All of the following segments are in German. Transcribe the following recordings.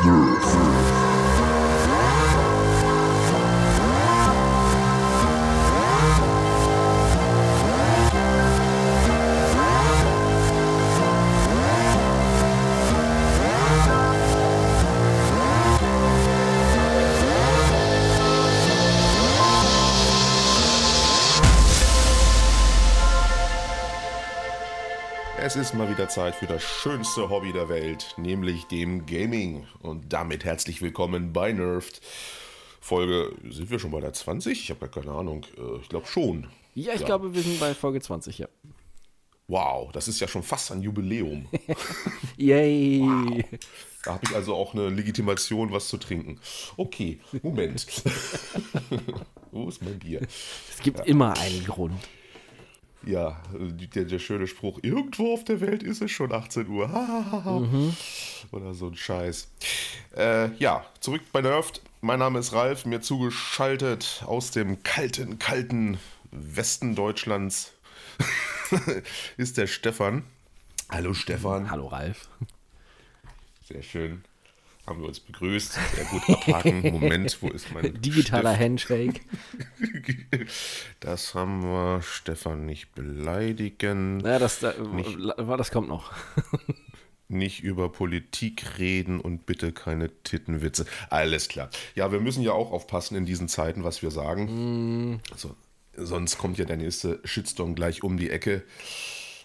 Es ist mal wieder Zeit für das schönste Hobby der Welt, nämlich dem Gaming. Und damit herzlich willkommen bei Nerft. Folge, sind wir schon bei der 20? Ich habe gar keine Ahnung. Äh, Ich glaube schon. Ja, ich Ja. glaube, wir sind bei Folge 20, ja. Wow, das ist ja schon fast ein Jubiläum. Yay! Da habe ich also auch eine Legitimation, was zu trinken. Okay, Moment. Wo ist mein Bier? Es gibt immer einen Grund. Ja, der, der schöne Spruch, irgendwo auf der Welt ist es schon 18 Uhr. Hahaha. Oder so ein Scheiß. Äh, ja, zurück bei Nerft. Mein Name ist Ralf, mir zugeschaltet aus dem kalten, kalten Westen Deutschlands ist der Stefan. Hallo Stefan. Hallo Ralf. Sehr schön. Haben wir uns begrüßt. Sehr gut abhaken. Moment, wo ist mein Digitaler Handshake. Das haben wir. Stefan nicht beleidigen. Ja, das, da, war, das kommt noch. Nicht über Politik reden und bitte keine Tittenwitze. Alles klar. Ja, wir müssen ja auch aufpassen in diesen Zeiten, was wir sagen. Also, sonst kommt ja der nächste Shitstorm gleich um die Ecke.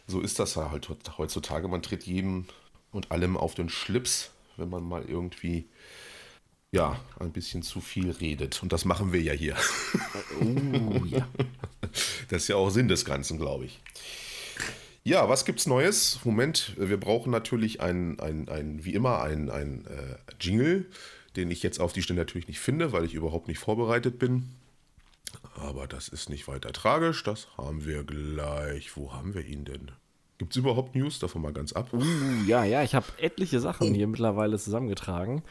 So ist das ja halt heutzutage. Man tritt jedem und allem auf den Schlips, wenn man mal irgendwie ja, ein bisschen zu viel redet. Und das machen wir ja hier. Uh, ja. Das ist ja auch Sinn des Ganzen, glaube ich. Ja, was gibt's Neues? Moment, wir brauchen natürlich ein, ein, ein wie immer, ein, ein äh, Jingle, den ich jetzt auf die Stelle natürlich nicht finde, weil ich überhaupt nicht vorbereitet bin. Aber das ist nicht weiter tragisch. Das haben wir gleich. Wo haben wir ihn denn? Gibt es überhaupt News? Davon mal ganz ab. Uh, ja, ja, ich habe etliche Sachen hier mittlerweile zusammengetragen.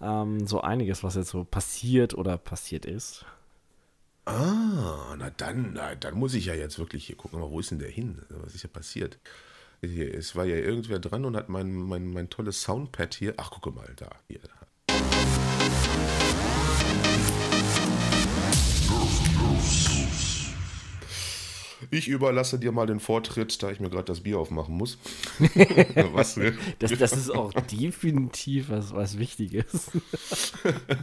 Ähm, so einiges, was jetzt so passiert oder passiert ist. Ah, na dann, na, dann muss ich ja jetzt wirklich hier gucken. Aber wo ist denn der hin? Was ist ja passiert? Hier, es war ja irgendwer dran und hat mein, mein, mein tolles Soundpad hier. Ach, gucke mal, da. Hier. Ich überlasse dir mal den Vortritt, da ich mir gerade das Bier aufmachen muss. was, ne? Das, das ist auch definitiv was, was Wichtiges.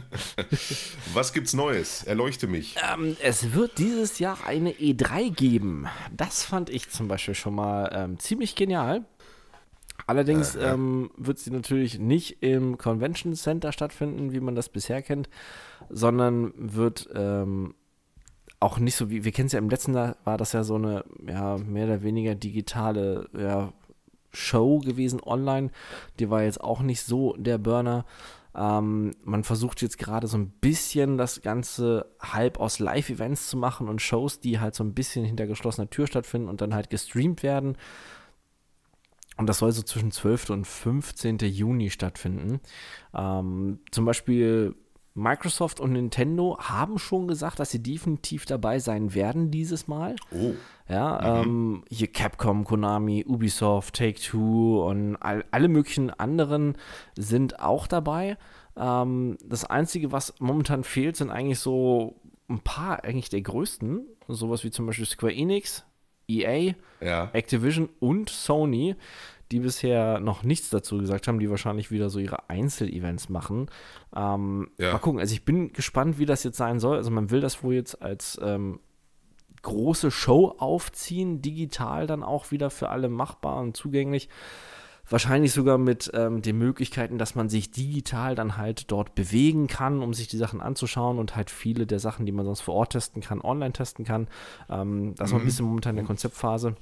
was gibt's Neues? Erleuchte mich. Ähm, es wird dieses Jahr eine E3 geben. Das fand ich zum Beispiel schon mal ähm, ziemlich genial. Allerdings ähm, wird sie natürlich nicht im Convention Center stattfinden, wie man das bisher kennt, sondern wird ähm, auch nicht so wie, wir kennen es ja im letzten Jahr, war das ja so eine, ja, mehr oder weniger digitale ja, Show gewesen online. Die war jetzt auch nicht so der Burner. Ähm, man versucht jetzt gerade so ein bisschen das Ganze halb aus Live-Events zu machen und Shows, die halt so ein bisschen hinter geschlossener Tür stattfinden und dann halt gestreamt werden. Und das soll so zwischen 12. und 15. Juni stattfinden. Ähm, zum Beispiel Microsoft und Nintendo haben schon gesagt, dass sie definitiv dabei sein werden dieses Mal. Oh. Ja, ähm, hier Capcom, Konami, Ubisoft, Take-Two und all, alle möglichen anderen sind auch dabei. Ähm, das Einzige, was momentan fehlt, sind eigentlich so ein paar eigentlich der größten. Sowas wie zum Beispiel Square Enix, EA, Ja. Activision und Sony, die bisher noch nichts dazu gesagt haben, die wahrscheinlich wieder so ihre Einzelevents machen. Ähm, Ja. Mal gucken, also ich bin gespannt, wie das jetzt sein soll. Also man will das wohl jetzt als ähm, große Show aufziehen, digital dann auch wieder für alle machbar und zugänglich. Wahrscheinlich sogar mit ähm, den Möglichkeiten, dass man sich digital dann halt dort bewegen kann, um sich die Sachen anzuschauen und halt viele der Sachen, die man sonst vor Ort testen kann, online testen kann. Ähm, das ist noch ein bisschen momentan in der Konzeptphase,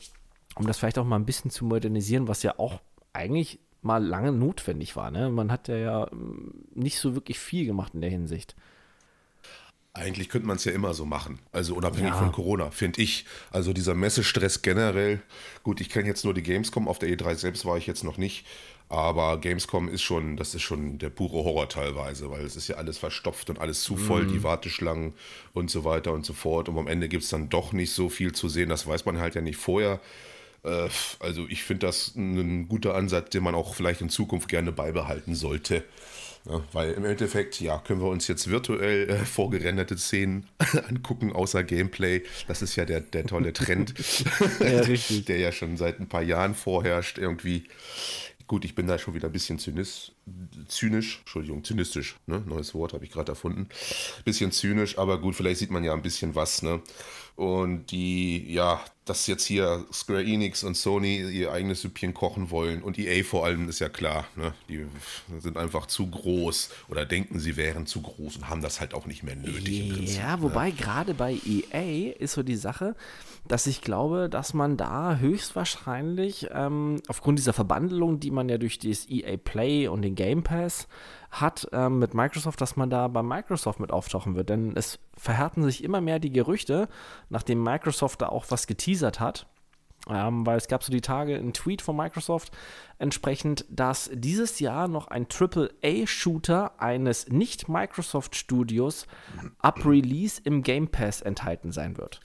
um das vielleicht auch mal ein bisschen zu modernisieren, was ja auch eigentlich mal lange notwendig war. Ne? Man hat ja, ja ähm, nicht so wirklich viel gemacht in der Hinsicht. Eigentlich könnte man es ja immer so machen. Also unabhängig Ja. von Corona, finde ich. Also dieser Messestress generell. Gut, ich kenne jetzt nur die Gamescom. Auf der E3 selbst war ich jetzt noch nicht. Aber Gamescom ist schon, das ist schon der pure Horror teilweise, weil es ist ja alles verstopft und alles zu voll, die Warteschlangen und so weiter und so fort. Und am Ende gibt es dann doch nicht so viel zu sehen. Das weiß man halt ja nicht vorher. Äh, Also ich finde das ein guter Ansatz, den man auch vielleicht in Zukunft gerne beibehalten sollte. Ne? Weil im Endeffekt, ja, können wir uns jetzt virtuell äh, vorgerenderte Szenen angucken, außer Gameplay. Das ist ja der, der tolle Trend, ja, der ja schon seit ein paar Jahren vorherrscht. Irgendwie, gut, ich bin da schon wieder ein bisschen zynisch, zynisch Entschuldigung, zynistisch, ne? neues Wort habe ich gerade erfunden. Bisschen zynisch, aber gut, vielleicht sieht man ja ein bisschen was, ne? Und die, ja, dass jetzt hier Square Enix und Sony ihr eigenes Süppchen kochen wollen und EA vor allem ist ja klar, ne? die sind einfach zu groß oder denken, sie wären zu groß und haben das halt auch nicht mehr nötig. Ja, ne? wobei ne? gerade bei EA ist so die Sache, dass ich glaube, dass man da höchstwahrscheinlich ähm, aufgrund dieser Verbandelung, die man ja durch das EA Play und den Game Pass hat ähm, mit Microsoft, dass man da bei Microsoft mit auftauchen wird. Denn es verhärten sich immer mehr die Gerüchte, nachdem Microsoft da auch was geteasert hat. Ähm, weil es gab so die Tage einen Tweet von Microsoft entsprechend, dass dieses Jahr noch ein AAA-Shooter eines Nicht-Microsoft-Studios ab Release im Game Pass enthalten sein wird.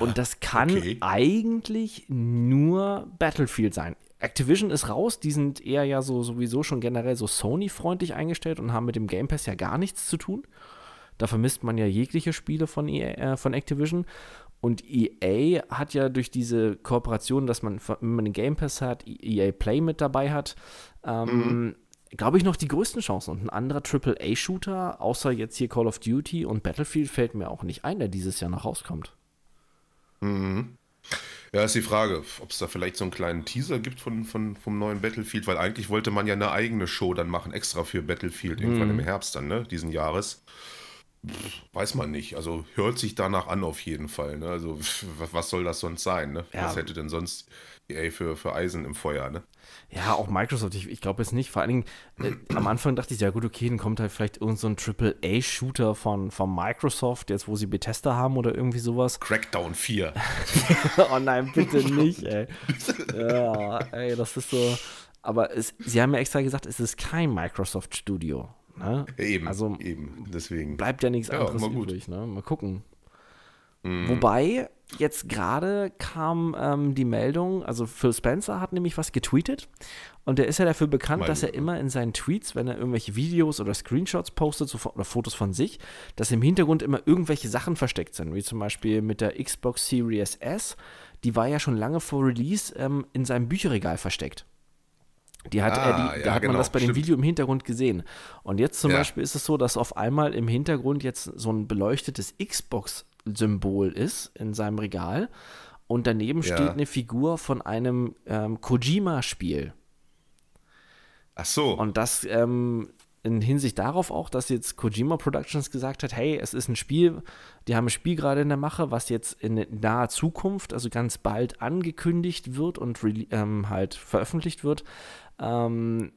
Und das kann okay. eigentlich nur Battlefield sein. Activision ist raus, die sind eher ja so sowieso schon generell so Sony-freundlich eingestellt und haben mit dem Game Pass ja gar nichts zu tun. Da vermisst man ja jegliche Spiele von, EA, äh, von Activision. Und EA hat ja durch diese Kooperation, dass man, wenn man den Game Pass hat, EA Play mit dabei hat, ähm, mhm. glaube ich, noch die größten Chancen. Und ein anderer AAA-Shooter, außer jetzt hier Call of Duty und Battlefield, fällt mir auch nicht ein, der dieses Jahr noch rauskommt. Mhm. Ja, ist die Frage, ob es da vielleicht so einen kleinen Teaser gibt von, von, vom neuen Battlefield, weil eigentlich wollte man ja eine eigene Show dann machen, extra für Battlefield, irgendwann mhm. im Herbst dann, ne, diesen Jahres. Weiß man nicht. Also hört sich danach an auf jeden Fall. Ne? Also was soll das sonst sein? Ne? Ja. Was hätte denn sonst EA für, für Eisen im Feuer? Ne? Ja, auch Microsoft. Ich, ich glaube jetzt nicht. Vor allen Dingen, äh, am Anfang dachte ich, ja gut, okay, dann kommt halt vielleicht irgendein so AAA-Shooter von, von Microsoft, jetzt wo sie Bethesda haben oder irgendwie sowas. Crackdown 4. oh nein, bitte nicht, ey. Ja, ey, das ist so. Aber es, sie haben ja extra gesagt, es ist kein Microsoft-Studio. Ne? Eben, also eben, deswegen. Bleibt ja nichts ja, anderes übrig, ne? Mal gucken. Mhm. Wobei, jetzt gerade kam ähm, die Meldung, also Phil Spencer hat nämlich was getweetet und der ist ja dafür bekannt, mein dass er immer in seinen Tweets, wenn er irgendwelche Videos oder Screenshots postet so, oder Fotos von sich, dass im Hintergrund immer irgendwelche Sachen versteckt sind, wie zum Beispiel mit der Xbox Series S, die war ja schon lange vor Release ähm, in seinem Bücherregal versteckt. Die hat, ah, er, die, ja, da hat genau, man das bei stimmt. dem Video im Hintergrund gesehen. Und jetzt zum ja. Beispiel ist es so, dass auf einmal im Hintergrund jetzt so ein beleuchtetes Xbox-Symbol ist in seinem Regal. Und daneben ja. steht eine Figur von einem ähm, Kojima-Spiel. Ach so. Und das ähm, in Hinsicht darauf auch, dass jetzt Kojima Productions gesagt hat, hey, es ist ein Spiel, die haben ein Spiel gerade in der Mache, was jetzt in naher Zukunft, also ganz bald angekündigt wird und ähm, halt veröffentlicht wird ähm,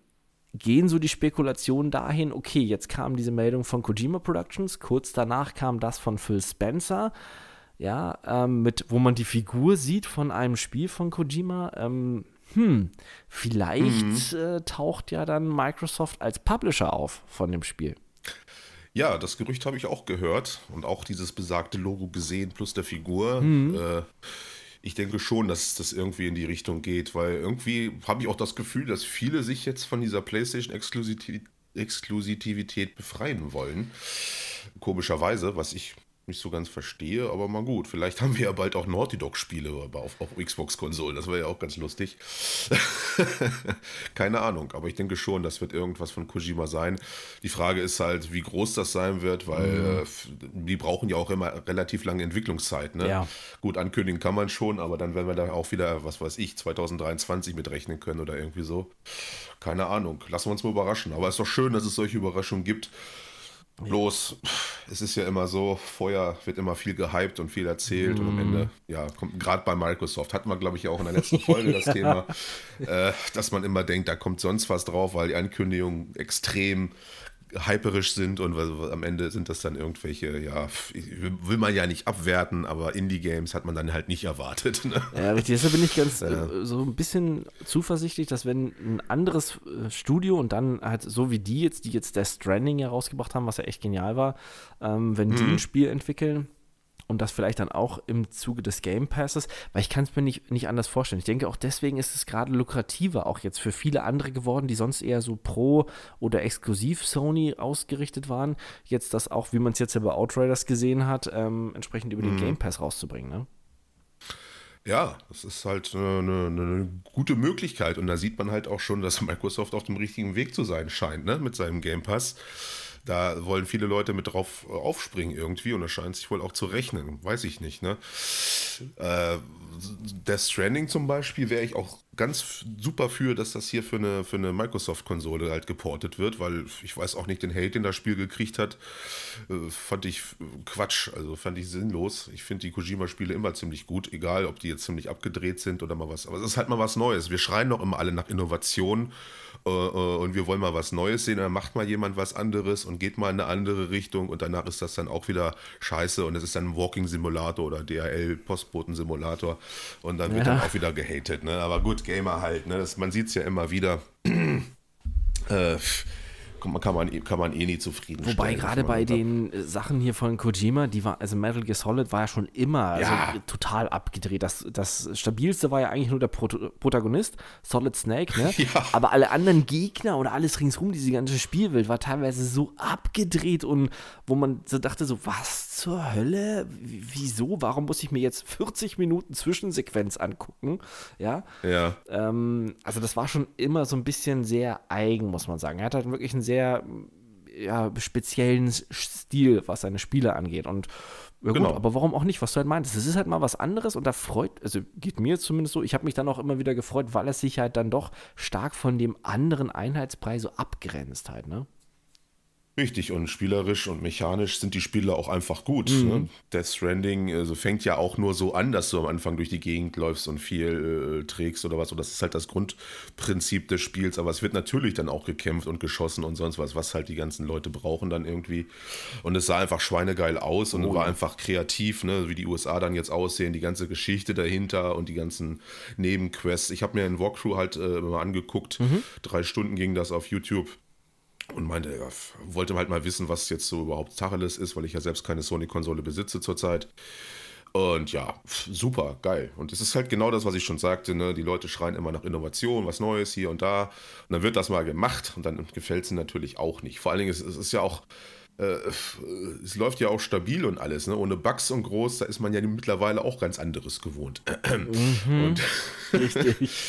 gehen so die Spekulationen dahin, okay, jetzt kam diese Meldung von Kojima Productions, kurz danach kam das von Phil Spencer, ja, ähm, mit, wo man die Figur sieht von einem Spiel von Kojima. Ähm, hm, vielleicht mhm. äh, taucht ja dann Microsoft als Publisher auf von dem Spiel. Ja, das Gerücht habe ich auch gehört und auch dieses besagte Logo gesehen plus der Figur. Mhm. Äh, ich denke schon, dass das irgendwie in die Richtung geht, weil irgendwie habe ich auch das Gefühl, dass viele sich jetzt von dieser PlayStation-Exklusivität befreien wollen. Komischerweise, was ich nicht so ganz verstehe, aber mal gut. Vielleicht haben wir ja bald auch Naughty Dog-Spiele auf, auf Xbox-Konsolen. Das wäre ja auch ganz lustig. Keine Ahnung, aber ich denke schon, das wird irgendwas von Kojima sein. Die Frage ist halt, wie groß das sein wird, weil mhm. äh, die brauchen ja auch immer relativ lange Entwicklungszeit. Ne? Ja. Gut, ankündigen kann man schon, aber dann werden wir da auch wieder, was weiß ich, 2023 mitrechnen können oder irgendwie so. Keine Ahnung. Lassen wir uns mal überraschen. Aber es ist doch schön, dass es solche Überraschungen gibt. Bloß, es ist ja immer so, vorher wird immer viel gehypt und viel erzählt mm. und am Ende, mhm. ja, kommt gerade bei Microsoft, hatten wir, glaube ich, auch in der letzten Folge das Thema, äh, dass man immer denkt, da kommt sonst was drauf, weil die Ankündigungen extrem hyperisch sind und am Ende sind das dann irgendwelche, ja, will man ja nicht abwerten, aber Indie-Games hat man dann halt nicht erwartet. Ne? Ja, richtig. Deshalb bin ich ganz ja. äh, so ein bisschen zuversichtlich, dass wenn ein anderes äh, Studio und dann halt so wie die jetzt, die jetzt Death Stranding ja rausgebracht haben, was ja echt genial war, ähm, wenn die hm. ein Spiel entwickeln, und das vielleicht dann auch im Zuge des Game Passes, weil ich kann es mir nicht, nicht anders vorstellen. Ich denke, auch deswegen ist es gerade lukrativer auch jetzt für viele andere geworden, die sonst eher so pro oder exklusiv Sony ausgerichtet waren, jetzt das auch, wie man es jetzt ja bei Outriders gesehen hat, ähm, entsprechend über den mhm. Game Pass rauszubringen. Ne? Ja, das ist halt eine, eine, eine, gute Möglichkeit und da sieht man halt auch schon, dass Microsoft auf dem richtigen Weg zu sein scheint, ne, mit seinem Game Pass. Da wollen viele Leute mit drauf äh, aufspringen irgendwie und das scheint sich wohl auch zu rechnen. Weiß ich nicht, ne? Äh, Death Stranding zum Beispiel wäre ich auch ganz super für, dass das hier für eine, für eine Microsoft-Konsole halt geportet wird, weil ich weiß auch nicht, den Hate, den das Spiel gekriegt hat, äh, fand ich Quatsch, also fand ich sinnlos. Ich finde die Kojima-Spiele immer ziemlich gut, egal ob die jetzt ziemlich abgedreht sind oder mal was. Aber es ist halt mal was Neues. Wir schreien doch immer alle nach Innovation und wir wollen mal was Neues sehen. Dann macht mal jemand was anderes und geht mal in eine andere Richtung und danach ist das dann auch wieder scheiße und es ist dann ein Walking-Simulator oder DHL-Postboten-Simulator und dann wird ja. dann auch wieder gehatet. Ne? Aber gut, Gamer halt, ne? das, man sieht es ja immer wieder. äh, kann man, kann man eh nie zufrieden Wobei gerade bei den Sachen hier von Kojima, die war, also Metal Gear Solid war ja schon immer also ja. total abgedreht. Das, das stabilste war ja eigentlich nur der Pro Protagonist, Solid Snake, ne? Ja. Aber alle anderen Gegner oder alles ringsrum, diese ganze Spielwelt war teilweise so abgedreht und wo man so dachte, so, was zur Hölle? Wieso? Warum muss ich mir jetzt 40 Minuten Zwischensequenz angucken? Ja. Ja. Ähm, also das war schon immer so ein bisschen sehr eigen, muss man sagen. Er hat halt wirklich einen sehr ja, speziellen Stil, was seine Spiele angeht. Und ja gut, genau. aber warum auch nicht, was du halt meintest? Es ist halt mal was anderes und da freut, also geht mir zumindest so, ich habe mich dann auch immer wieder gefreut, weil es sich halt dann doch stark von dem anderen Einheitspreis so abgrenzt halt, ne? Richtig, und spielerisch und mechanisch sind die Spiele auch einfach gut. Mhm. Ne? Death Stranding also fängt ja auch nur so an, dass du am Anfang durch die Gegend läufst und viel äh, trägst oder was. Und das ist halt das Grundprinzip des Spiels. Aber es wird natürlich dann auch gekämpft und geschossen und sonst was, was halt die ganzen Leute brauchen dann irgendwie. Und es sah einfach schweinegeil aus und oh, war ja. einfach kreativ, ne? wie die USA dann jetzt aussehen, die ganze Geschichte dahinter und die ganzen Nebenquests. Ich habe mir einen Walkthrough halt äh, mal angeguckt. Mhm. Drei Stunden ging das auf YouTube und meinte, ja, wollte halt mal wissen, was jetzt so überhaupt Tacheles ist, weil ich ja selbst keine Sony-Konsole besitze zurzeit. Und ja, super, geil. Und es ist halt genau das, was ich schon sagte. Ne? Die Leute schreien immer nach Innovation, was Neues hier und da. Und dann wird das mal gemacht und dann gefällt es ihnen natürlich auch nicht. Vor allen Dingen, es, es ist ja auch äh, es läuft ja auch stabil und alles, ne? ohne Bugs und groß, da ist man ja mittlerweile auch ganz anderes gewohnt. Mhm, und richtig.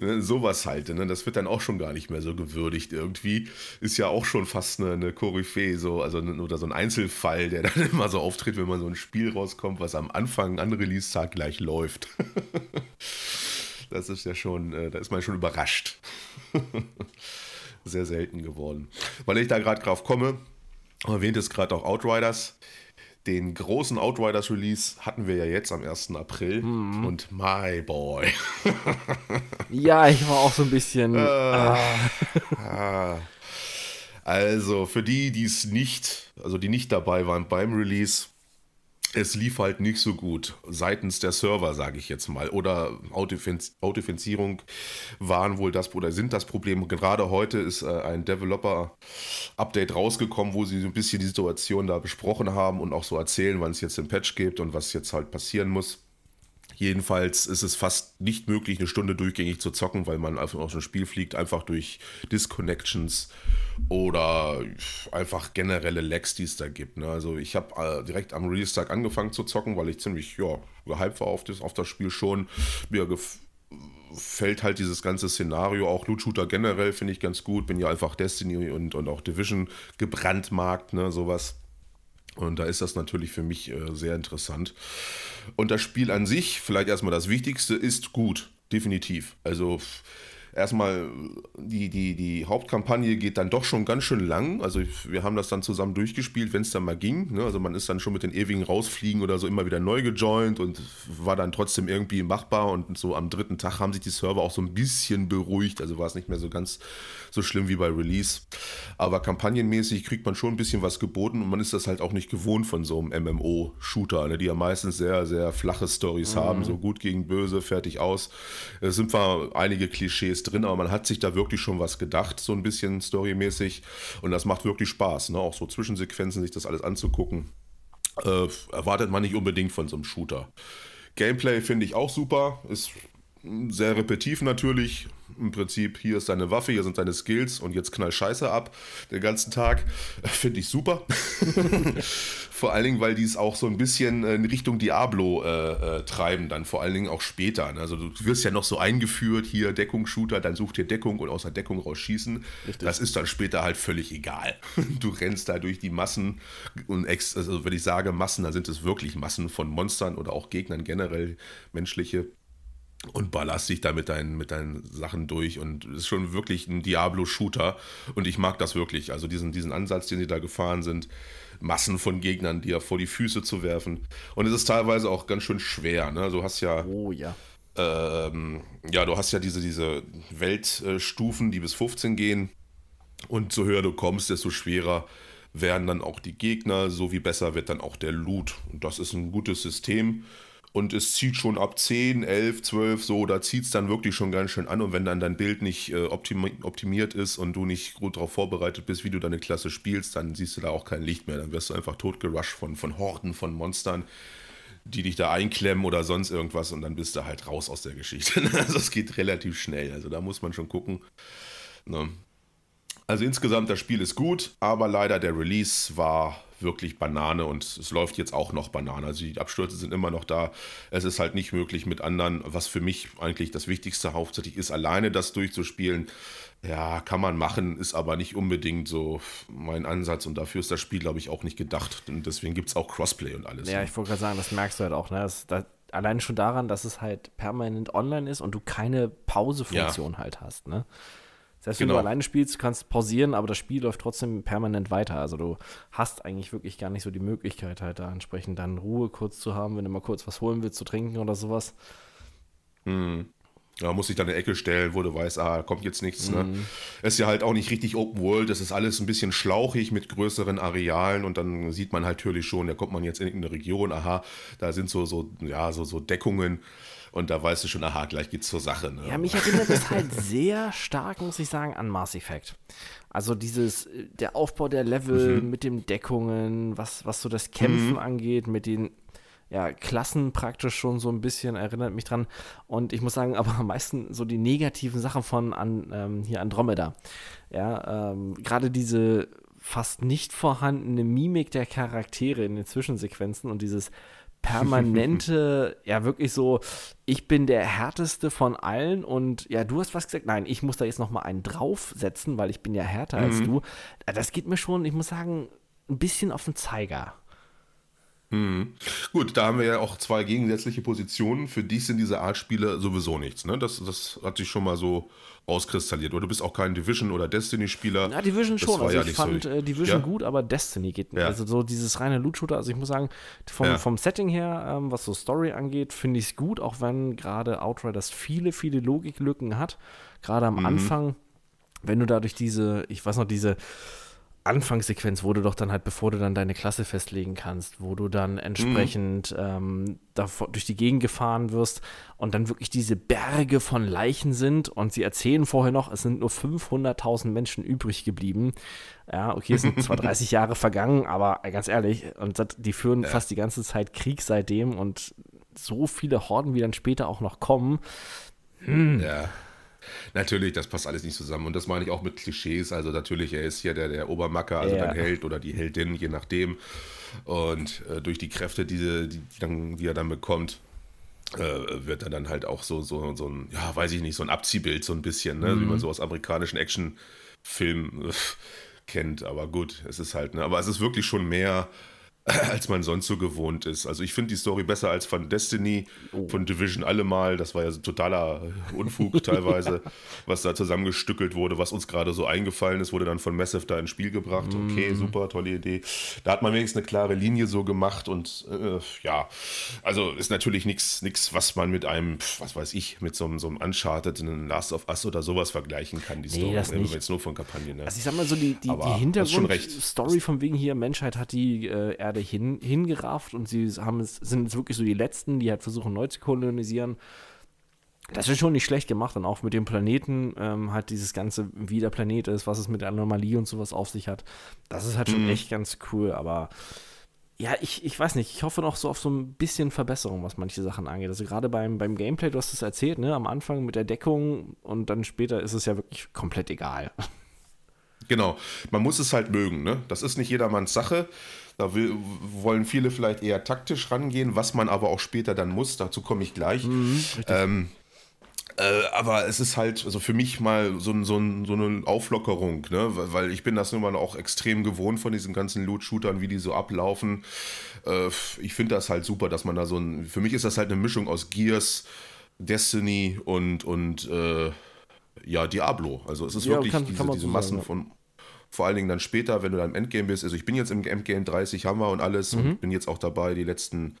Ne, sowas halt, ne? das wird dann auch schon gar nicht mehr so gewürdigt irgendwie. Ist ja auch schon fast eine, eine Koryphäe, so, also, oder so ein Einzelfall, der dann immer so auftritt, wenn man so ein Spiel rauskommt, was am Anfang an Release-Tag gleich läuft. das ist ja schon, äh, da ist man schon überrascht. Sehr selten geworden. Weil ich da gerade drauf komme, erwähnt es gerade auch Outriders. Den großen Outriders Release hatten wir ja jetzt am 1. April mhm. und my boy. ja, ich war auch so ein bisschen. Äh, ah. Also für die, die es nicht, also die nicht dabei waren beim Release, es lief halt nicht so gut seitens der Server, sage ich jetzt mal. Oder Authentifizierung waren wohl das oder sind das Problem. Gerade heute ist äh, ein Developer-Update rausgekommen, wo sie so ein bisschen die Situation da besprochen haben und auch so erzählen, wann es jetzt den Patch gibt und was jetzt halt passieren muss. Jedenfalls ist es fast nicht möglich, eine Stunde durchgängig zu zocken, weil man einfach aus dem Spiel fliegt, einfach durch Disconnections oder einfach generelle Lags, die es da gibt. Ne? Also ich habe äh, direkt am Release-Tag angefangen zu zocken, weil ich ziemlich ja, gehypt war auf das, auf das Spiel schon. Mir gefällt halt dieses ganze Szenario, auch Loot-Shooter generell finde ich ganz gut. Bin ja einfach Destiny und, und auch Division gebrandmarkt, ne, sowas. Und da ist das natürlich für mich äh, sehr interessant. Und das Spiel an sich, vielleicht erstmal das Wichtigste, ist gut. Definitiv. Also erstmal, die, die, die Hauptkampagne geht dann doch schon ganz schön lang. Also wir haben das dann zusammen durchgespielt, wenn es dann mal ging. Ne? Also man ist dann schon mit den ewigen Rausfliegen oder so immer wieder neu gejoint und war dann trotzdem irgendwie machbar. Und so am dritten Tag haben sich die Server auch so ein bisschen beruhigt. Also war es nicht mehr so ganz so schlimm wie bei Release. Aber kampagnenmäßig kriegt man schon ein bisschen was geboten und man ist das halt auch nicht gewohnt von so einem MMO-Shooter, ne? die ja meistens sehr, sehr flache Stories mhm. haben. So gut gegen böse, fertig aus. Es sind zwar einige Klischees drin, aber man hat sich da wirklich schon was gedacht, so ein bisschen storymäßig. Und das macht wirklich Spaß, ne? auch so Zwischensequenzen, sich das alles anzugucken. äh, erwartet man nicht unbedingt von so einem Shooter. Gameplay finde ich auch super, ist sehr repetitiv natürlich. Im Prinzip, hier ist deine Waffe, hier sind deine Skills und jetzt knall Scheiße ab den ganzen Tag. Finde ich super. vor allen Dingen, weil die es auch so ein bisschen in Richtung Diablo äh, äh, treiben, dann vor allen Dingen auch später. Ne? Also du wirst ja noch so eingeführt, hier Deckungsshooter, dann such dir Deckung und aus der Deckung rausschießen. Richtig. Das ist dann später halt völlig egal. Du rennst da durch die Massen und ex also wenn ich sage Massen, dann sind es wirklich Massen von Monstern oder auch Gegnern generell, menschliche und ballerst dich da mit deinen, mit deinen Sachen durch und ist schon wirklich ein Diablo-Shooter und ich mag das wirklich. Also diesen, diesen Ansatz, den sie da gefahren sind, Massen von Gegnern dir vor die Füße zu werfen. Und es ist teilweise auch ganz schön schwer. Ne? Du hast ja. Oh ja. Ähm, ja, du hast ja diese, diese Weltstufen, die bis 15 gehen. Und so höher du kommst, desto schwerer werden dann auch die Gegner, so wie besser wird dann auch der Loot. Und das ist ein gutes System. Und es zieht schon ab 10, 11, 12, so, da zieht es dann wirklich schon ganz schön an. Und wenn dann dein Bild nicht äh, optimi optimiert ist und du nicht gut darauf vorbereitet bist, wie du deine Klasse spielst, dann siehst du da auch kein Licht mehr. Dann wirst du einfach totgerusht von, von Horden von Monstern, die dich da einklemmen oder sonst irgendwas. Und dann bist du halt raus aus der Geschichte. also es geht relativ schnell. Also da muss man schon gucken. Ne? Also insgesamt, das Spiel ist gut, aber leider der Release war wirklich Banane und es läuft jetzt auch noch Banane. Also die Abstürze sind immer noch da. Es ist halt nicht möglich mit anderen, was für mich eigentlich das Wichtigste hauptsächlich ist, alleine das durchzuspielen. Ja, kann man machen, ist aber nicht unbedingt so mein Ansatz und dafür ist das Spiel, glaube ich, auch nicht gedacht. Und deswegen gibt es auch Crossplay und alles. Ja, ne? ich wollte gerade sagen, das merkst du halt auch. Ne? Das, das, allein schon daran, dass es halt permanent online ist und du keine Pausefunktion ja. halt hast. Ne? Selbst wenn genau. du alleine spielst, du kannst pausieren, aber das Spiel läuft trotzdem permanent weiter. Also du hast eigentlich wirklich gar nicht so die Möglichkeit, halt da entsprechend dann Ruhe kurz zu haben, wenn du mal kurz was holen willst zu trinken oder sowas. Hm. Ja, muss sich dann in eine Ecke stellen, wo du weißt, ah, kommt jetzt nichts. Ne? Mhm. Ist ja halt auch nicht richtig Open World, das ist alles ein bisschen schlauchig mit größeren Arealen und dann sieht man halt natürlich schon, da kommt man jetzt in irgendeine Region, aha, da sind so, so, ja, so, so Deckungen und da weißt du schon, aha, gleich geht's zur Sache. Ne? Ja, mich erinnert es halt sehr stark, muss ich sagen, an Mass Effect. Also dieses, der Aufbau der Level mhm. mit den Deckungen, was, was so das Kämpfen mhm. angeht, mit den ja, Klassen praktisch schon so ein bisschen, erinnert mich dran. Und ich muss sagen, aber am meisten so die negativen Sachen von an, ähm, hier Andromeda. Ja, ähm, gerade diese fast nicht vorhandene Mimik der Charaktere in den Zwischensequenzen und dieses permanente, ja wirklich so, ich bin der härteste von allen und ja, du hast was gesagt, nein, ich muss da jetzt noch mal einen draufsetzen, weil ich bin ja härter mhm. als du. Das geht mir schon, ich muss sagen, ein bisschen auf den Zeiger. Mhm. Gut, da haben wir ja auch zwei gegensätzliche Positionen. Für dich sind diese Art Spiele sowieso nichts. Ne? Das, das hat sich schon mal so auskristallisiert. Oder du bist auch kein Division- oder Destiny-Spieler. Ja, Division schon. Also ja ich fand so, äh, Division ja? gut, aber Destiny geht nicht. Ja. Also so dieses reine Loot-Shooter. Also ich muss sagen, vom, ja. vom Setting her, ähm, was so Story angeht, finde ich es gut, auch wenn gerade Outriders viele, viele Logiklücken hat. Gerade am mhm. Anfang, wenn du dadurch diese, ich weiß noch, diese Anfangssequenz, wo du doch dann halt, bevor du dann deine Klasse festlegen kannst, wo du dann entsprechend mhm. ähm, davor, durch die Gegend gefahren wirst und dann wirklich diese Berge von Leichen sind und sie erzählen vorher noch, es sind nur 500.000 Menschen übrig geblieben. Ja, okay, es sind zwar 30 Jahre vergangen, aber ganz ehrlich, und die führen ja. fast die ganze Zeit Krieg seitdem und so viele Horden, wie dann später auch noch kommen. Hm. Ja. Natürlich, das passt alles nicht zusammen. Und das meine ich auch mit Klischees. Also natürlich, er ist hier der, der Obermacker, also ja. dein Held oder die Heldin, je nachdem. Und äh, durch die Kräfte, die, die, dann, die er dann bekommt, äh, wird er dann halt auch so, so, so ein, ja, weiß ich nicht, so ein Abziehbild, so ein bisschen, ne? Mhm. wie man so aus amerikanischen Actionfilmen äh, kennt. Aber gut, es ist halt, ne? aber es ist wirklich schon mehr als man sonst so gewohnt ist. Also ich finde die Story besser als von Destiny, oh. von Division allemal. Das war ja so totaler Unfug teilweise, was da zusammengestückelt wurde, was uns gerade so eingefallen ist, wurde dann von Massive da ins Spiel gebracht. Okay, mm. super, tolle Idee. Da hat man wenigstens eine klare Linie so gemacht und äh, ja, also ist natürlich nichts, was man mit einem, was weiß ich, mit so, einem, so einem Uncharted, einem Last of Us oder sowas vergleichen kann, die nee, Story. Das nicht. jetzt nur von Kampagnen. Ne? Also ich sag mal so, die, die, die Hintergrundstory von wegen hier, Menschheit hat die äh, Erde gerade hin, hingerafft und sie haben es, sind jetzt wirklich so die Letzten, die halt versuchen neu zu kolonisieren. Das ist schon nicht schlecht gemacht und auch mit dem Planeten, ähm, halt dieses ganze, wie der Planet ist, was es mit der Anomalie und sowas auf sich hat. Das ist halt schon mhm. echt ganz cool, aber ja, ich, ich weiß nicht, ich hoffe noch so auf so ein bisschen Verbesserung, was manche Sachen angeht. Also gerade beim, beim Gameplay, du hast es erzählt, ne, am Anfang mit der Deckung und dann später ist es ja wirklich komplett egal. Genau, man muss es halt mögen, ne? Das ist nicht jedermanns Sache. Da will, wollen viele vielleicht eher taktisch rangehen, was man aber auch später dann muss. Dazu komme ich gleich. Mhm, ähm, äh, aber es ist halt, also für mich mal so, so, so eine Auflockerung, ne? weil ich bin das nun mal auch extrem gewohnt von diesen ganzen Loot-Shootern, wie die so ablaufen. Äh, ich finde das halt super, dass man da so ein, für mich ist das halt eine Mischung aus Gears, Destiny und, und äh, ja, Diablo. Also es ist ja, wirklich kann, diese, kann diese so Massen sagen, von, vor allen Dingen dann später, wenn du dann im Endgame bist. Also ich bin jetzt im Endgame 30, haben wir und alles mhm. und bin jetzt auch dabei, die letzten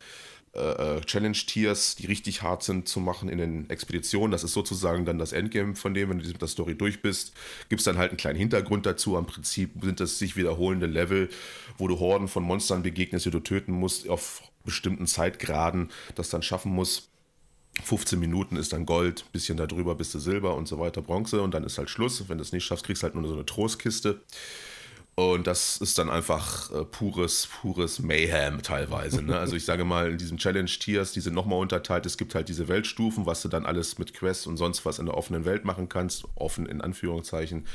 äh, äh, Challenge-Tiers, die richtig hart sind, zu machen in den Expeditionen. Das ist sozusagen dann das Endgame von dem, wenn du mit der Story durch bist. Gibt es dann halt einen kleinen Hintergrund dazu. Am Prinzip sind das sich wiederholende Level, wo du Horden von Monstern begegnest, die du töten musst, auf bestimmten Zeitgraden das dann schaffen musst. 15 Minuten ist dann Gold, bisschen darüber bist du Silber und so weiter, Bronze und dann ist halt Schluss. Wenn du es nicht schaffst, kriegst du halt nur so eine Trostkiste. Und das ist dann einfach äh, pures, pures Mayhem teilweise. Ne? Also ich sage mal, in diesen Challenge-Tiers, die sind nochmal unterteilt. Es gibt halt diese Weltstufen, was du dann alles mit Quests und sonst was in der offenen Welt machen kannst. Offen in Anführungszeichen.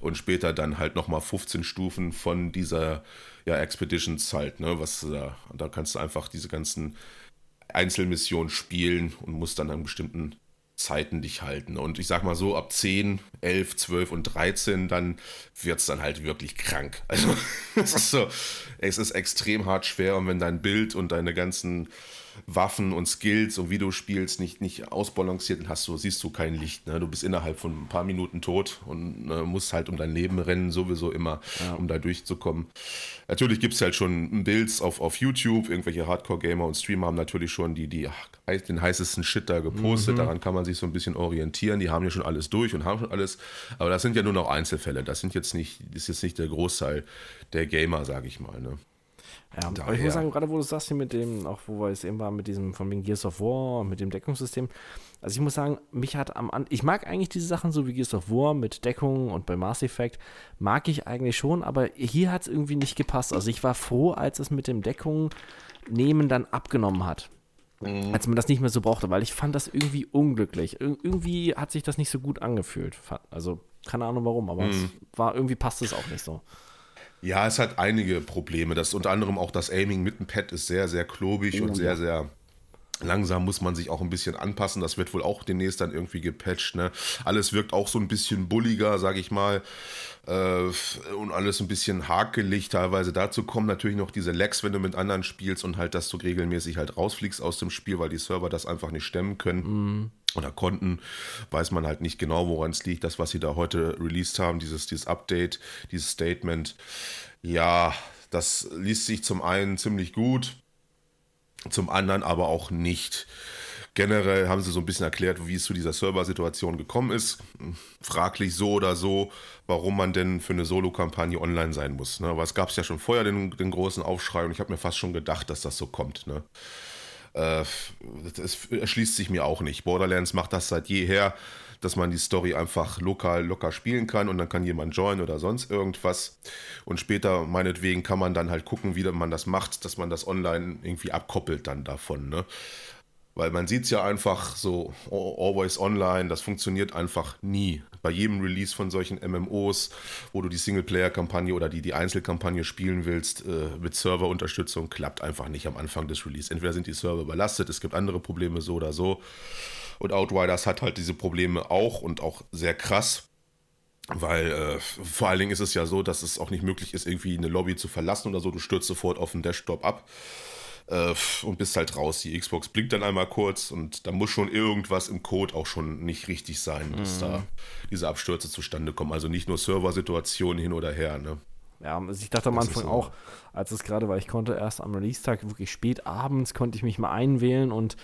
Und später dann halt nochmal 15 Stufen von dieser ja, Expeditions halt. Ne? Was, da, da kannst du einfach diese ganzen Einzelmissionen spielen und musst dann an bestimmten Zeiten dich halten. Und ich sag mal so, ab 10, 11, 12 und 13, dann wird es dann halt wirklich krank. Also, es ist so, es ist extrem hart schwer und wenn dein Bild und deine ganzen Waffen und Skills und wie du spielst nicht, nicht ausbalanciert, dann hast du, siehst du kein Licht. Ne? Du bist innerhalb von ein paar Minuten tot und äh, musst halt um dein Leben rennen, sowieso immer, ja. um da durchzukommen. Natürlich gibt es halt schon Builds auf, auf YouTube, irgendwelche Hardcore-Gamer und Streamer haben natürlich schon die, die, den heißesten Shit da gepostet. Mhm. Daran kann man sich so ein bisschen orientieren. Die haben ja schon alles durch und haben schon alles. Aber das sind ja nur noch Einzelfälle. Das sind jetzt nicht, das ist jetzt nicht der Großteil der Gamer, sage ich mal. Ne? Ja, aber ich muss sagen, gerade wo du sagst hier mit dem, auch wo wir es eben waren, mit diesem von wegen Gears of War, mit dem Deckungssystem. Also ich muss sagen, mich hat am An ich mag eigentlich diese Sachen so wie Gears of War mit Deckung und bei Mass Effect mag ich eigentlich schon, aber hier hat es irgendwie nicht gepasst. Also ich war froh, als es mit dem Deckung nehmen dann abgenommen hat. Mhm. Als man das nicht mehr so brauchte, weil ich fand das irgendwie unglücklich. Ir irgendwie hat sich das nicht so gut angefühlt. Also keine Ahnung warum, aber mhm. es war irgendwie passt es auch nicht so. Ja, es hat einige Probleme. Das unter anderem auch das Aiming mit dem Pad ist sehr, sehr klobig oh, und sehr, ja. sehr langsam muss man sich auch ein bisschen anpassen. Das wird wohl auch demnächst dann irgendwie gepatcht. Ne? Alles wirkt auch so ein bisschen bulliger, sag ich mal. Äh, und alles ein bisschen hakelig teilweise. Dazu kommen natürlich noch diese Lags, wenn du mit anderen spielst und halt, dass du regelmäßig halt rausfliegst aus dem Spiel, weil die Server das einfach nicht stemmen können. Mhm. Oder konnten, weiß man halt nicht genau, woran es liegt. Das, was sie da heute released haben, dieses, dieses Update, dieses Statement, ja, das liest sich zum einen ziemlich gut, zum anderen aber auch nicht. Generell haben sie so ein bisschen erklärt, wie es zu dieser Server-Situation gekommen ist. Fraglich so oder so, warum man denn für eine Solo-Kampagne online sein muss. Ne? Aber es gab es ja schon vorher den, den, großen Aufschrei und ich habe mir fast schon gedacht, dass das so kommt. Ne? Äh, das erschließt sich mir auch nicht. Borderlands macht das seit jeher, dass man die Story einfach lokal locker spielen kann und dann kann jemand joinen oder sonst irgendwas. Und später, meinetwegen, kann man dann halt gucken, wie man das macht, dass man das online irgendwie abkoppelt dann davon. Ne? Weil man sieht es ja einfach so, always online, das funktioniert einfach nie. Bei jedem Release von solchen MMOs, wo du die Singleplayer-Kampagne oder die, die Einzelkampagne spielen willst, äh, mit Serverunterstützung, klappt einfach nicht am Anfang des Release. Entweder sind die Server überlastet, es gibt andere Probleme so oder so. Und Outriders hat halt diese Probleme auch und auch sehr krass. Weil äh, vor allen Dingen ist es ja so, dass es auch nicht möglich ist, irgendwie eine Lobby zu verlassen oder so. Du stürzt sofort auf den Desktop ab äh, und bist halt raus. Die Xbox blinkt dann einmal kurz und da muss schon irgendwas im Code auch schon nicht richtig sein, dass mhm. da diese Abstürze zustande kommen. Also nicht nur Serversituationen hin oder her. Ne? Ja, also ich dachte am Anfang so. auch, als es gerade, weil ich konnte erst am Release-Tag wirklich spät abends, konnte ich mich mal einwählen und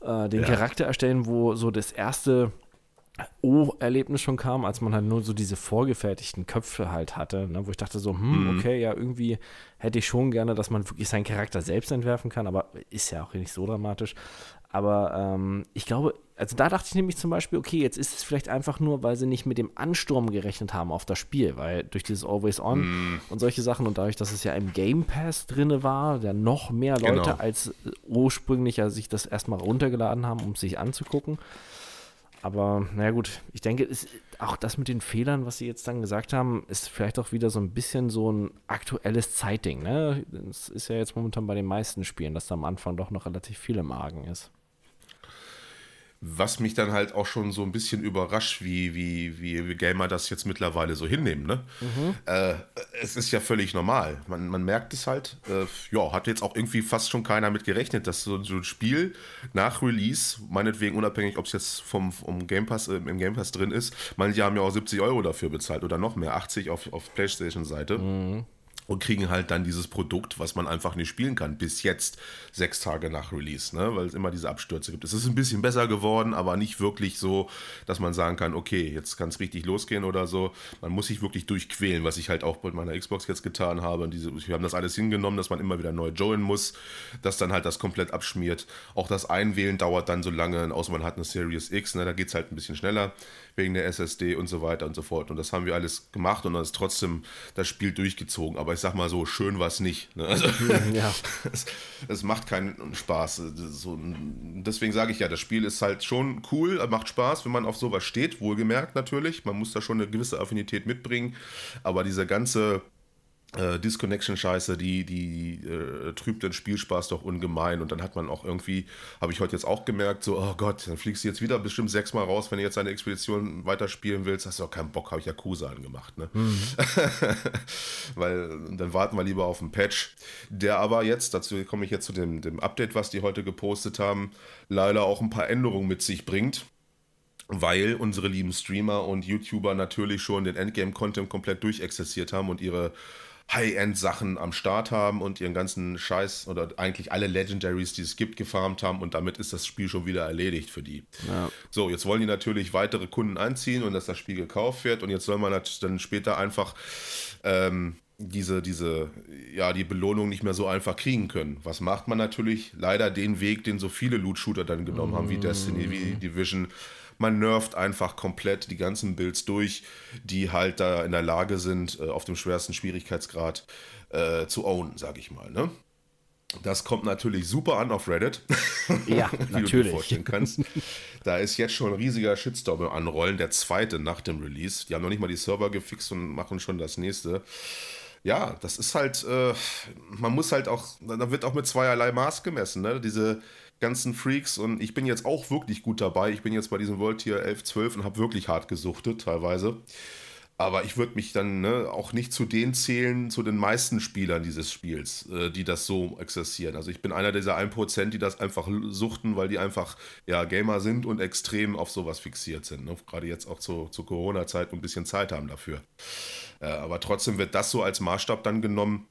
äh, den ja. Charakter erstellen, wo so das erste Oh-Erlebnis schon kam, als man halt nur so diese vorgefertigten Köpfe halt hatte, ne, wo ich dachte so, hm, mhm. okay, ja, irgendwie hätte ich schon gerne, dass man wirklich seinen Charakter selbst entwerfen kann, aber ist ja auch nicht so dramatisch. Aber ähm, ich glaube, also da dachte ich nämlich zum Beispiel, okay, jetzt ist es vielleicht einfach nur, weil sie nicht mit dem Ansturm gerechnet haben auf das Spiel, weil durch dieses Always On mm. und solche Sachen und dadurch, dass es ja im Game Pass drinne war, der noch mehr Leute genau. als ursprünglich ja, sich das erstmal runtergeladen haben, um sich anzugucken. Aber naja gut, ich denke, es, auch das mit den Fehlern, was Sie jetzt dann gesagt haben, ist vielleicht auch wieder so ein bisschen so ein aktuelles Zeitding. Ne? Es ist ja jetzt momentan bei den meisten Spielen, dass da am Anfang doch noch relativ viel im Argen ist. Was mich dann halt auch schon so ein bisschen überrascht, wie, wie, wie Gamer das jetzt mittlerweile so hinnehmen. Ne? Mhm. Äh, es ist ja völlig normal. Man, man merkt es halt. Äh, ja, hat jetzt auch irgendwie fast schon keiner mit gerechnet, dass so, so ein Spiel nach Release, meinetwegen unabhängig, ob es jetzt vom, vom Game Pass, äh, im Game Pass drin ist, manche haben ja auch 70 Euro dafür bezahlt oder noch mehr, 80 auf, auf PlayStation-Seite. Mhm und kriegen halt dann dieses Produkt, was man einfach nicht spielen kann, bis jetzt, sechs Tage nach Release, ne? weil es immer diese Abstürze gibt. Es ist ein bisschen besser geworden, aber nicht wirklich so, dass man sagen kann, okay, jetzt kann es richtig losgehen oder so. Man muss sich wirklich durchquälen, was ich halt auch bei meiner Xbox jetzt getan habe. Und diese, wir haben das alles hingenommen, dass man immer wieder neu joinen muss, dass dann halt das komplett abschmiert. Auch das Einwählen dauert dann so lange, außer man hat eine Series X, ne? da geht es halt ein bisschen schneller wegen der SSD und so weiter und so fort. Und das haben wir alles gemacht und dann ist trotzdem das Spiel durchgezogen. Aber ich sag mal so, schön war es nicht. Ne? Also, ja. es, es, macht keinen Spaß. So, deswegen sage ich ja, das Spiel ist halt schon cool, macht Spaß, wenn man auf sowas steht, wohlgemerkt natürlich. Man muss da schon eine gewisse Affinität mitbringen. Aber diese ganze äh, Disconnection-Scheiße, die, die äh, trübt den Spielspaß doch ungemein. Und dann hat man auch irgendwie, habe ich heute jetzt auch gemerkt, so, oh Gott, dann fliegst du jetzt wieder bestimmt sechsmal raus, wenn du jetzt eine Expedition weiterspielen willst. Hast du auch keinen Bock, habe ich Yakuza angemacht. Ne? Mhm. Weil dann warten wir lieber auf einen Patch, der aber jetzt, dazu komme ich jetzt zu dem, dem Update, was die heute gepostet haben, leider auch ein paar Änderungen mit sich bringt weil unsere lieben Streamer und YouTuber natürlich schon den Endgame-Content komplett durchexerziert haben und ihre High-End-Sachen am Start haben und ihren ganzen Scheiß oder eigentlich alle Legendaries, die es gibt, gefarmt haben und damit ist das Spiel schon wieder erledigt für die. Ja. So, jetzt wollen die natürlich weitere Kunden einziehen und dass das Spiel gekauft wird und jetzt soll man dann später einfach ähm, diese, diese, ja, die Belohnung nicht mehr so einfach kriegen können. Was macht man natürlich? Leider den Weg, den so viele Loot-Shooter dann genommen mm. haben, wie Destiny, wie Division man nervt einfach komplett die ganzen Builds durch, die halt da in der Lage sind, äh, auf dem schwersten Schwierigkeitsgrad äh, zu ownen, sag ich mal. Ne? Das kommt natürlich super an auf Reddit. Ja, wie natürlich. du dir vorstellen kannst. Da ist jetzt schon ein riesiger Shitstorm im Anrollen, der zweite nach dem Release. Die haben noch nicht mal die Server gefixt und machen schon das nächste. Ja, das ist halt, äh, man muss halt auch, da wird auch mit zweierlei Maß gemessen. Ne? Diese ganzen Freaks und ich bin jetzt auch wirklich gut dabei. Ich bin jetzt bei diesem World Tier 11, 12 und habe wirklich hart gesuchtet teilweise. Aber ich würde mich dann ne, auch nicht zu denen zählen, zu den meisten Spielern dieses Spiels, äh, die das so exerzieren. Also ich bin einer dieser 1%, die das einfach suchten, weil die einfach ja, Gamer sind und extrem auf sowas fixiert sind. Ne? Gerade jetzt auch zu, zur Corona-Zeit ein bisschen Zeit haben dafür. Äh, aber trotzdem wird das so als Maßstab dann genommen,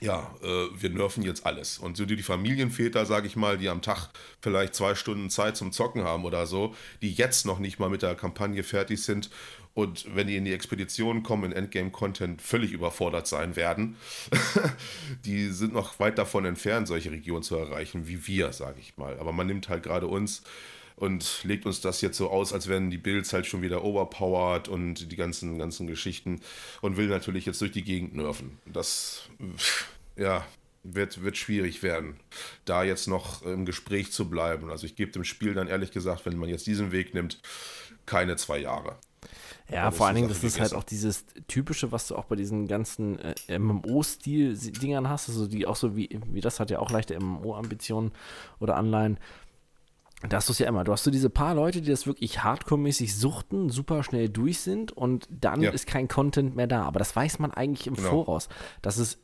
ja, äh, wir nerven jetzt alles. Und so die Familienväter, sage ich mal, die am Tag vielleicht zwei Stunden Zeit zum Zocken haben oder so, die jetzt noch nicht mal mit der Kampagne fertig sind und wenn die in die Expedition kommen, in Endgame-Content völlig überfordert sein werden, die sind noch weit davon entfernt, solche Regionen zu erreichen, wie wir, sage ich mal. Aber man nimmt halt gerade uns und legt uns das jetzt so aus, als wären die Builds halt schon wieder overpowered und die ganzen, ganzen Geschichten und will natürlich jetzt durch die Gegend nerven. Das, ja, wird, wird schwierig werden, da jetzt noch im Gespräch zu bleiben. Also ich gebe dem Spiel dann ehrlich gesagt, wenn man jetzt diesen Weg nimmt, keine zwei Jahre. Ja, vor allen Dingen, das ist halt auch dieses typische, was du auch bei diesen ganzen äh, MMO-Stil-Dingern hast, also die auch so wie, wie das hat ja auch leichte MMO-Ambitionen oder Anleihen. Da hast du es ja immer. Du hast so diese paar Leute, die das wirklich hardcore-mäßig suchten, super schnell durch sind und dann ja. ist kein Content mehr da. Aber das weiß man eigentlich im genau. Voraus, dass es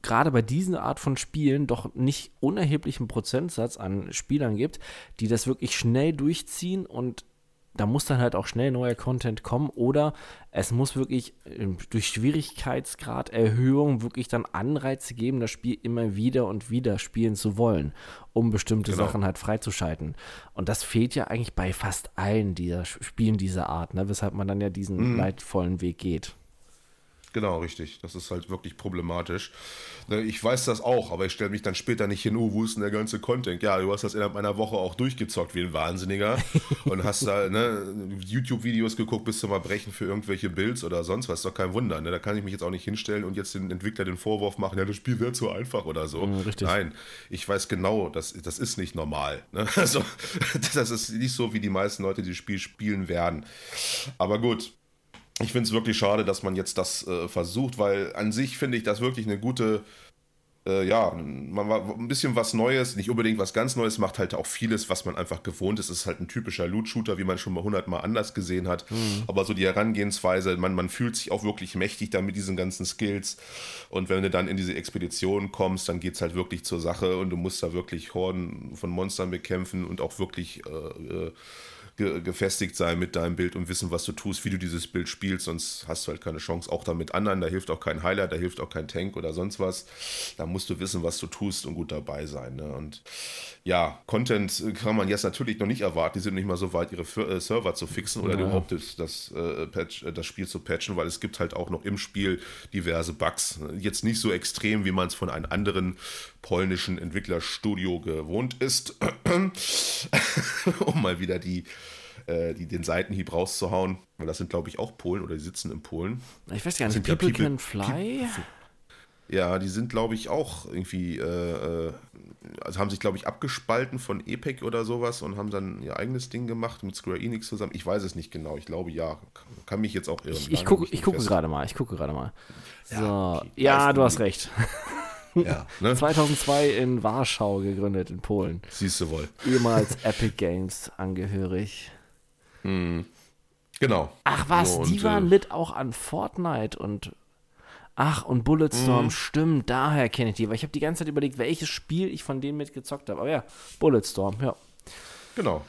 gerade bei diesen Art von Spielen doch nicht unerheblichen Prozentsatz an Spielern gibt, die das wirklich schnell durchziehen und da muss dann halt auch schnell neuer Content kommen oder es muss wirklich ähm, durch Schwierigkeitsgrad Erhöhung wirklich dann Anreize geben, das Spiel immer wieder und wieder spielen zu wollen, um bestimmte genau. Sachen halt freizuschalten. Und das fehlt ja eigentlich bei fast allen dieser Spielen dieser Art, ne? weshalb man dann ja diesen mhm. leidvollen Weg geht. Genau, richtig. Das ist halt wirklich problematisch. Ne, ich weiß das auch, aber ich stelle mich dann später nicht hin, oh, wo ist denn der ganze Content? Ja, du hast das innerhalb einer Woche auch durchgezockt wie ein Wahnsinniger und hast da ne, YouTube-Videos geguckt, bis zum mal brechen für irgendwelche Builds oder sonst was. Ist doch kein Wunder. Ne? Da kann ich mich jetzt auch nicht hinstellen und jetzt den Entwickler den Vorwurf machen, ja, das Spiel wird zu einfach oder so. Mhm, Nein, ich weiß genau, das, das ist nicht normal. Ne? Also, das ist nicht so, wie die meisten Leute die das Spiel spielen werden. Aber gut, ich finde es wirklich schade, dass man jetzt das äh, versucht, weil an sich finde ich das wirklich eine gute, äh, ja, man war ein bisschen was Neues, nicht unbedingt was ganz Neues, macht halt auch vieles, was man einfach gewohnt ist. Es ist halt ein typischer Loot-Shooter, wie man schon mal hundertmal anders gesehen hat. Mhm. Aber so die Herangehensweise, man, man fühlt sich auch wirklich mächtig da mit diesen ganzen Skills. Und wenn du dann in diese Expedition kommst, dann geht es halt wirklich zur Sache und du musst da wirklich Horden von Monstern bekämpfen und auch wirklich äh, äh ge gefestigt sein mit deinem Bild und wissen, was du tust, wie du dieses Bild spielst, sonst hast du halt keine Chance. Auch da mit anderen, da hilft auch kein Heiler, da hilft auch kein Tank oder sonst was. Da musst du wissen, was du tust und gut dabei sein. Ne? Und ja, Content kann man jetzt natürlich noch nicht erwarten. Die sind nicht mal so weit, ihre äh, Server zu fixen oder ja. überhaupt das, das, äh, Patch, äh, das Spiel zu patchen, weil es gibt halt auch noch im Spiel diverse Bugs. Jetzt nicht so extrem, wie man es von einem anderen polnischen Entwicklerstudio gewohnt ist, um mal wieder die, äh, die, den Seitenhieb rauszuhauen, weil das sind, glaube ich, auch Polen oder die sitzen in Polen. Ich weiß gar nicht, People, ja People Can Fly? People, ja, die sind, glaube ich, auch irgendwie, äh, äh, also haben sich, glaube ich, abgespalten von Epic oder sowas und haben dann ihr eigenes Ding gemacht mit Square Enix zusammen. Ich weiß es nicht genau. Ich glaube, ja. Kann mich jetzt auch irren. Ich, ich gucke guck gerade mal. Ich gucke gerade mal. So. Ja, okay. ja du hast recht. Ja, ne? 2002 in Warschau gegründet, in Polen. Siehst du wohl. Ehemals Epic Games angehörig. Hm. Genau. Ach was, so, die waren äh, mit auch an Fortnite und Ach, und Bulletstorm, mhm. stimmt, daher kenne ich die. Weil ich habe die ganze Zeit überlegt, welches Spiel ich von denen mitgezockt habe. Aber ja, Bulletstorm, ja. Genau.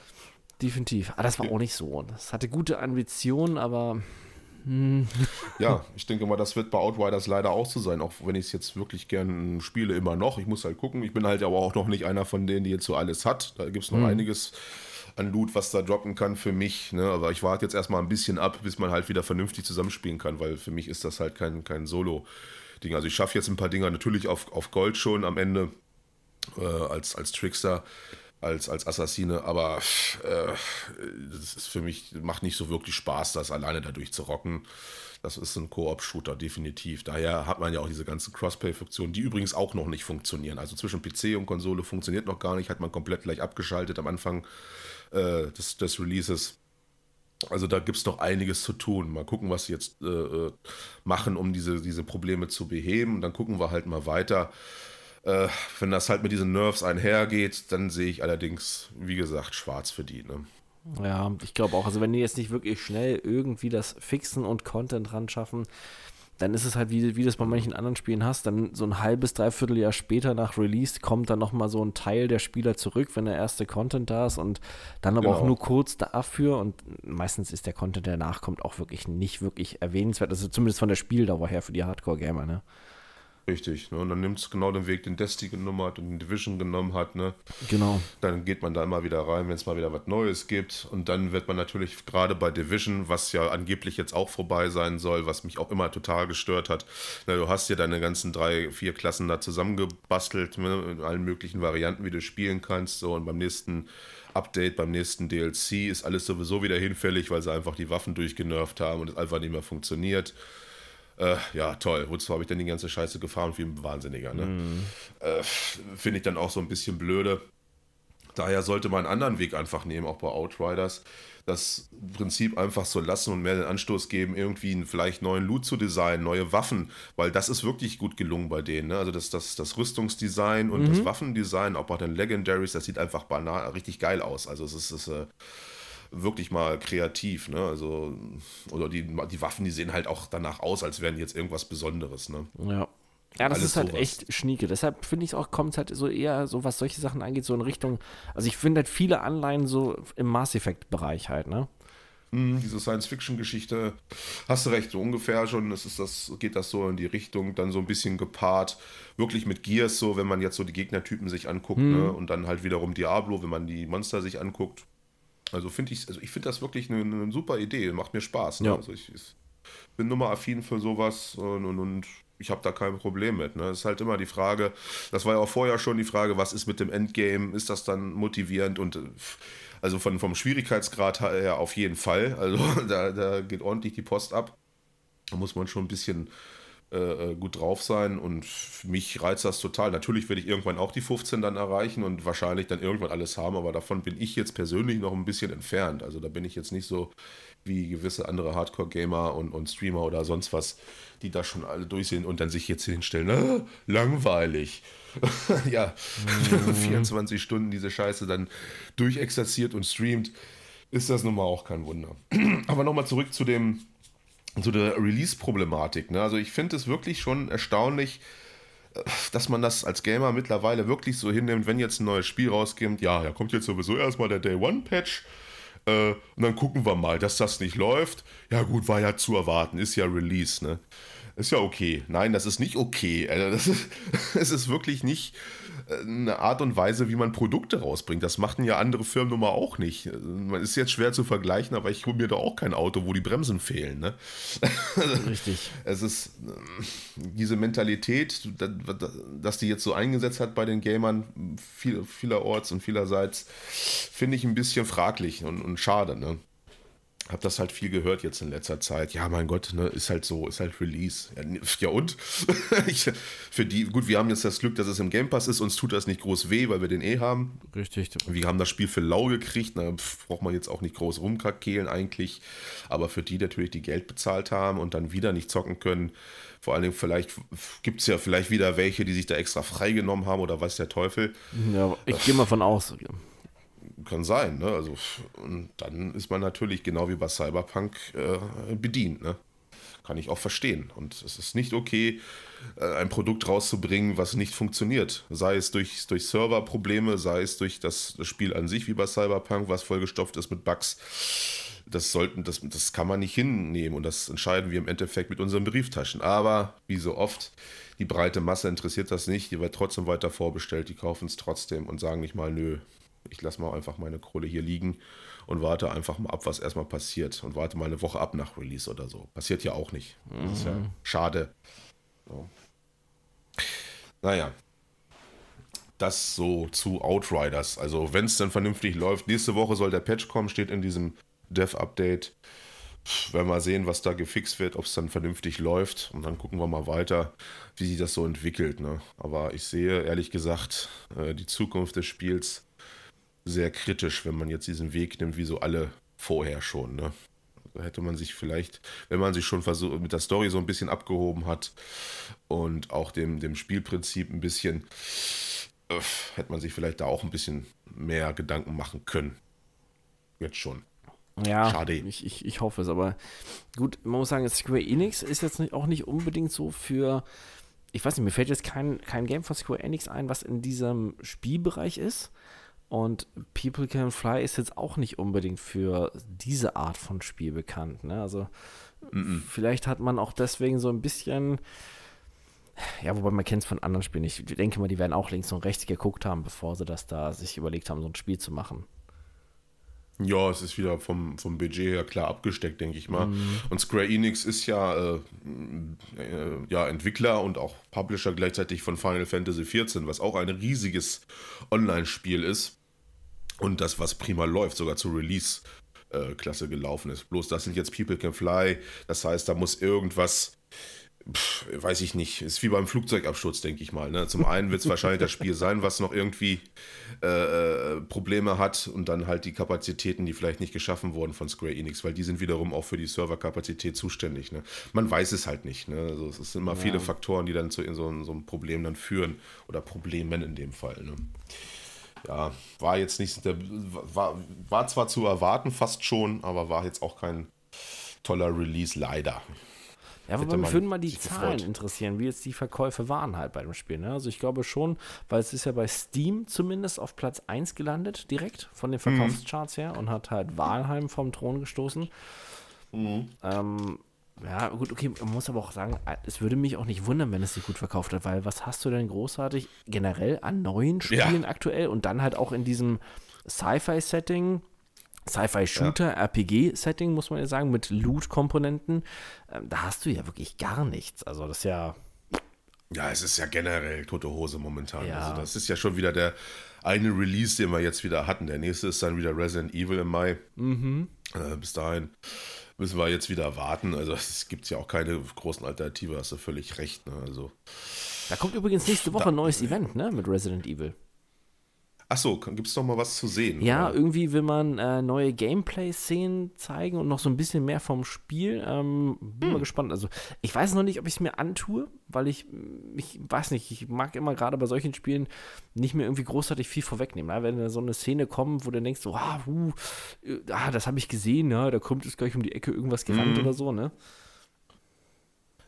Definitiv. Aber das war auch nicht so. Das hatte gute Ambitionen, aber. Hm. Ja, ich denke mal, das wird bei Outriders leider auch so sein, auch wenn ich es jetzt wirklich gern spiele, immer noch. Ich muss halt gucken. Ich bin halt aber auch noch nicht einer von denen, die jetzt so alles hat. Da gibt es noch mhm. einiges an Loot, was da droppen kann für mich. Ne? Aber ich warte jetzt erstmal ein bisschen ab, bis man halt wieder vernünftig zusammenspielen kann, weil für mich ist das halt kein, kein Solo-Ding. Also ich schaffe jetzt ein paar Dinger natürlich auf, auf Gold schon am Ende äh, als, als Trickster als, als Assassine, aber äh, das ist für mich, macht nicht so wirklich Spaß, das alleine dadurch zu rocken. Das ist ein Koop-Shooter, definitiv. Daher hat man ja auch diese ganzen Crossplay-Funktionen, die übrigens auch noch nicht funktionieren. Also zwischen PC und Konsole funktioniert noch gar nicht, hat man komplett gleich abgeschaltet am Anfang äh, des, des Releases. Also da gibt es noch einiges zu tun. Mal gucken, was sie jetzt äh, äh, machen, um diese, diese Probleme zu beheben. Dann gucken wir halt mal weiter. Äh, wenn das halt mit diesen Nerves einhergeht, dann sehe ich allerdings, wie gesagt, schwarz für die. Ne? Ja, ich glaube auch. Also wenn die jetzt nicht wirklich schnell irgendwie das fixen und Content ran schaffen, dann ist es halt, wie, wie das bei manchen anderen Spielen hast, dann so ein halbes, dreiviertel Jahr später nach Release kommt dann nochmal so ein Teil der Spieler zurück, wenn der erste Content da ist und dann aber genau. auch nur kurz dafür und meistens ist der Content, der nachkommt, auch wirklich nicht wirklich erwähnenswert, also zumindest von der Spieldauer her für die Hardcore-Gamer, ne? Richtig, ne? und dann nimmt es genau den Weg, den Destiny genommen hat und den Division genommen hat. Ne? Genau. Dann geht man da immer wieder rein, wenn es mal wieder was Neues gibt. Und dann wird man natürlich gerade bei Division, was ja angeblich jetzt auch vorbei sein soll, was mich auch immer total gestört hat. Na, du hast ja deine ganzen drei, vier Klassen da zusammengebastelt, ne? in allen möglichen Varianten, wie du spielen kannst. So, und beim nächsten Update, beim nächsten DLC ist alles sowieso wieder hinfällig, weil sie einfach die Waffen durchgenervt haben und es einfach nicht mehr funktioniert. Äh, ja, toll. Wozu habe ich denn die ganze Scheiße gefahren wie ein Wahnsinniger? Ne? Mm. Äh, Finde ich dann auch so ein bisschen blöde. Daher sollte man einen anderen Weg einfach nehmen, auch bei Outriders. Das Prinzip einfach so lassen und mehr den Anstoß geben, irgendwie einen vielleicht neuen Loot zu designen, neue Waffen, weil das ist wirklich gut gelungen bei denen. Ne? Also das, das, das Rüstungsdesign und mhm. das Waffendesign, auch bei den Legendaries, das sieht einfach banal, richtig geil aus. Also es ist, es ist äh, wirklich mal kreativ, ne? Also, oder die, die Waffen, die sehen halt auch danach aus, als wären jetzt irgendwas Besonderes, ne? Ja. Ja, das Alles ist halt sowas. echt schnieke. Deshalb finde ich es auch, kommt es halt so eher, so was solche Sachen angeht, so in Richtung, also ich finde halt viele Anleihen so im Mass Effect-Bereich halt, ne? Hm, diese Science-Fiction-Geschichte, hast du recht, so ungefähr schon, es ist das, geht das so in die Richtung, dann so ein bisschen gepaart, wirklich mit Gears, so wenn man jetzt so die Gegnertypen sich anguckt, mhm. ne? und dann halt wiederum Diablo, wenn man die Monster sich anguckt. Also finde ich, also ich finde das wirklich eine, eine, super Idee, macht mir Spaß. Ne? Ja. Also ich, ich bin nummeraffin für sowas und, und, und ich habe da kein Problem mit. Ne? Es ist halt immer die Frage, das war ja auch vorher schon die Frage, was ist mit dem Endgame? Ist das dann motivierend und also von, vom Schwierigkeitsgrad her auf jeden Fall. Also da, da geht ordentlich die Post ab. Da muss man schon ein bisschen äh, äh gut drauf sein und mich reizt das total. Natürlich werde ich irgendwann auch die 15 dann erreichen und wahrscheinlich dann irgendwann alles haben, aber davon bin ich jetzt persönlich noch ein bisschen entfernt. Also da bin ich jetzt nicht so wie gewisse andere Hardcore-Gamer und, und Streamer oder sonst was, die da schon alle durch sind und dann sich jetzt hinstellen, ah, langweilig. ja, mhm. 24 Stunden diese Scheiße dann durchexerziert und streamt, ist das nun mal auch kein Wunder. Aber nochmal zurück zu dem, zu der Release-Problematik. Ne? Also ich finde es wirklich schon erstaunlich, äh, dass man das als Gamer mittlerweile wirklich so hinnimmt, wenn jetzt ein neues Spiel rauskommt, ja, da kommt jetzt sowieso erstmal der Day One Patch äh, und dann gucken wir mal, dass das nicht läuft. Ja gut, war ja zu erwarten, ist ja Release, ne? Ist ja okay. Nein, das ist nicht okay. Also das ist, es ist wirklich nicht äh, eine Art und Weise, wie man Produkte rausbringt. Das machten ja andere Firmen nun mal auch nicht. Man ist jetzt schwer zu vergleichen, aber ich hole mir da auch kein Auto, wo die Bremsen fehlen. Ne? Richtig. Es ist äh, diese Mentalität, dass die jetzt so eingesetzt hat bei den Gamern viel, vielerorts und vielerseits, finde ich ein bisschen fraglich und, und schade. Ne? Habe das halt viel gehört jetzt in letzter Zeit. Ja, mein Gott, ne, ist halt so, ist halt Release. Ja, ja und? ich, für die, gut, wir haben jetzt das Glück, dass es im Game Pass ist, uns tut das nicht groß weh, weil wir den eh haben. Richtig. Wir haben das Spiel für lau gekriegt, da braucht man jetzt auch nicht groß rumkrakehlen eigentlich. Aber für die natürlich, die Geld bezahlt haben und dann wieder nicht zocken können, vor allen Dingen vielleicht gibt es ja vielleicht wieder welche, die sich da extra freigenommen haben oder weiß der Teufel. Ja, ich gehe mal von aus kann sein. Ne? Also, und dann ist man natürlich genau wie bei Cyberpunk äh, bedient. Ne? Kann ich auch verstehen. Und es ist nicht okay, äh, ein Produkt rauszubringen, was nicht funktioniert. Sei es durch, durch Serverprobleme, sei es durch das, Spiel an sich, wie bei Cyberpunk, was vollgestopft ist mit Bugs. Das, sollten, das, das kann man nicht hinnehmen und das entscheiden wir im Endeffekt mit unseren Brieftaschen. Aber wie so oft, die breite Masse interessiert das nicht, die wird trotzdem weiter vorbestellt, die kaufen es trotzdem und sagen nicht mal, nö, ich lasse mal einfach meine Kohle hier liegen und warte einfach mal ab, was erstmal passiert. Und warte mal eine Woche ab nach Release oder so. Passiert ja auch nicht. Das ist ja mhm. schade. So. Naja. Das so zu Outriders. Also, wenn es dann vernünftig läuft, nächste Woche soll der Patch kommen, steht in diesem Dev-Update. Werden wir sehen, was da gefixt wird, ob es dann vernünftig läuft. Und dann gucken wir mal weiter, wie sich das so entwickelt. Ne? Aber ich sehe ehrlich gesagt äh, die Zukunft des Spiels sehr kritisch, wenn man jetzt diesen Weg nimmt, wie so alle vorher schon. Ne? Da hätte man sich vielleicht, wenn man sich schon versucht, mit der Story so ein bisschen abgehoben hat und auch dem, dem Spielprinzip ein bisschen, äh, hätte man sich vielleicht da auch ein bisschen mehr Gedanken machen können. Jetzt schon. Ja, Schade. Ich, ich, ich hoffe es, aber gut, man muss sagen, Square Enix ist jetzt nicht, auch nicht unbedingt so für, ich weiß nicht, mir fällt jetzt kein, kein Game von Square Enix ein, was in diesem Spielbereich ist. Und People Can Fly ist jetzt auch nicht unbedingt für diese Art von Spiel bekannt. Ne? Also mm -mm. vielleicht hat man auch deswegen so ein bisschen, ja, wobei man kennt es von anderen Spielen. Ich denke mal, die werden auch links und rechts geguckt haben, bevor sie das da sich überlegt haben, so ein Spiel zu machen. Ja, es ist wieder vom, vom Budget her klar abgesteckt, denke ich mal. Mhm. Und Square Enix ist ja, äh, äh, ja Entwickler und auch Publisher gleichzeitig von Final Fantasy XIV, was auch ein riesiges Online-Spiel ist. Und das, was prima läuft, sogar zur Release-Klasse gelaufen ist. Bloß das sind jetzt People Can Fly. Das heißt, da muss irgendwas Pff, weiß ich nicht, ist wie beim Flugzeugabsturz, denke ich mal. Ne? Zum einen wird es wahrscheinlich das Spiel sein, was noch irgendwie äh, äh, Probleme hat und dann halt die Kapazitäten, die vielleicht nicht geschaffen wurden von Square Enix, weil die sind wiederum auch für die Serverkapazität zuständig. Ne? Man weiß es halt nicht. Ne? Also es sind immer ja. viele Faktoren, die dann zu in so, so, einem Problem dann führen oder Problemen in dem Fall. Ne? Ja, war jetzt nicht, der, war, war zwar zu erwarten, fast schon, aber war jetzt auch kein toller Release, leider. Ja, aber mich würden mal die Zahlen gefreut. interessieren, wie jetzt die Verkäufe waren halt bei dem Spiel. Ne? Also ich glaube schon, weil es ist ja bei Steam zumindest auf Platz 1 gelandet, direkt von den mhm. Verkaufscharts mhm. her und hat halt Walheim vom Thron gestoßen. Mhm. Ähm, ja, gut, okay, man muss aber auch sagen, es würde mich auch nicht wundern, wenn es sich gut verkauft hat, weil was hast du denn großartig generell an neuen Spielen ja. aktuell und dann halt auch in diesem Sci-Fi-Setting, Sci-Fi-Shooter, ja. RPG-Setting, muss man ja sagen, mit Loot-Komponenten, ähm, da hast du ja wirklich gar nichts. Also das ist ja. Ja, es ist ja generell tote Hose momentan. Ja. Also das ist ja schon wieder der eine Release, den wir jetzt wieder hatten. Der nächste ist dann wieder Resident Evil im Mai. Mhm. Äh, bis dahin müssen wir jetzt wieder warten. Also es gibt ja auch keine großen Alternative, hast du völlig recht. Ne? Also, da kommt übrigens nächste Woche da, ein neues Event ne? mit Resident Evil. Achso, gibt es noch mal was zu sehen? Ja, oder? irgendwie will man äh, neue Gameplay-Szenen zeigen und noch so ein bisschen mehr vom Spiel. Ähm, bin hm. mal gespannt. Also, ich weiß noch nicht, ob ich es mir antue, weil ich, ich weiß nicht, ich mag immer gerade bei solchen Spielen nicht mehr irgendwie großartig viel vorwegnehmen. Ne? Wenn da so eine Szene kommt, wo du denkst, so, ah, uh, ah das habe ich gesehen, ja, da kommt es gleich um die Ecke irgendwas gerannt hm. oder so, ne?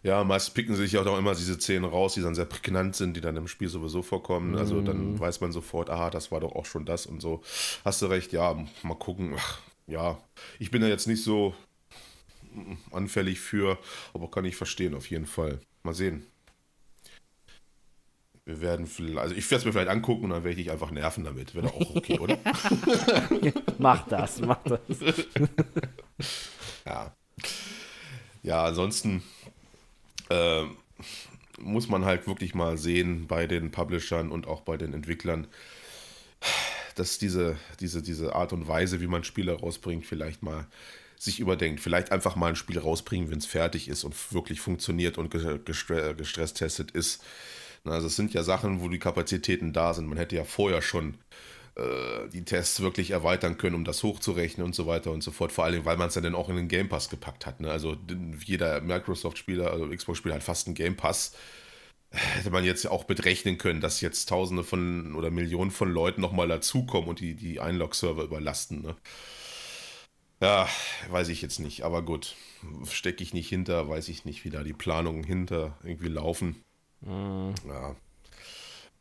Ja, meist picken sie sich auch immer diese Szenen raus, die dann sehr prägnant sind, die dann im Spiel sowieso vorkommen. Also dann mhm. weiß man sofort, aha, das war doch auch schon das und so. Hast du recht, ja, mal gucken. Ach, ja, ich bin da jetzt nicht so anfällig für, aber kann ich verstehen, auf jeden Fall. Mal sehen. Wir werden vielleicht, also ich werde es mir vielleicht angucken und dann werde ich dich einfach nerven damit. Wäre auch okay, oder? mach das, mach das. ja. Ja, ansonsten äh, muss man halt wirklich mal sehen bei den Publishern und auch bei den Entwicklern, dass diese, diese, diese Art und Weise, wie man Spiele rausbringt, vielleicht mal sich überdenkt. Vielleicht einfach mal ein Spiel rausbringen, wenn es fertig ist und wirklich funktioniert und gestresstestet ist. Also es sind ja Sachen, wo die Kapazitäten da sind. Man hätte ja vorher schon äh, die Tests wirklich erweitern können, um das hochzurechnen und so weiter und so fort. Vor allem, weil man es dann auch in den Game Pass gepackt hat. Ne? Also jeder Microsoft-Spieler, also Xbox-Spieler hat fast einen Game Pass. Hätte man jetzt auch berechnen können, dass jetzt Tausende von oder Millionen von Leuten nochmal dazukommen und die, die Einlog-Server überlasten. Ne? Ja, weiß ich jetzt nicht, aber gut. Stecke ich nicht hinter, weiß ich nicht, wie da die Planungen hinter irgendwie laufen. Mhm. Ja,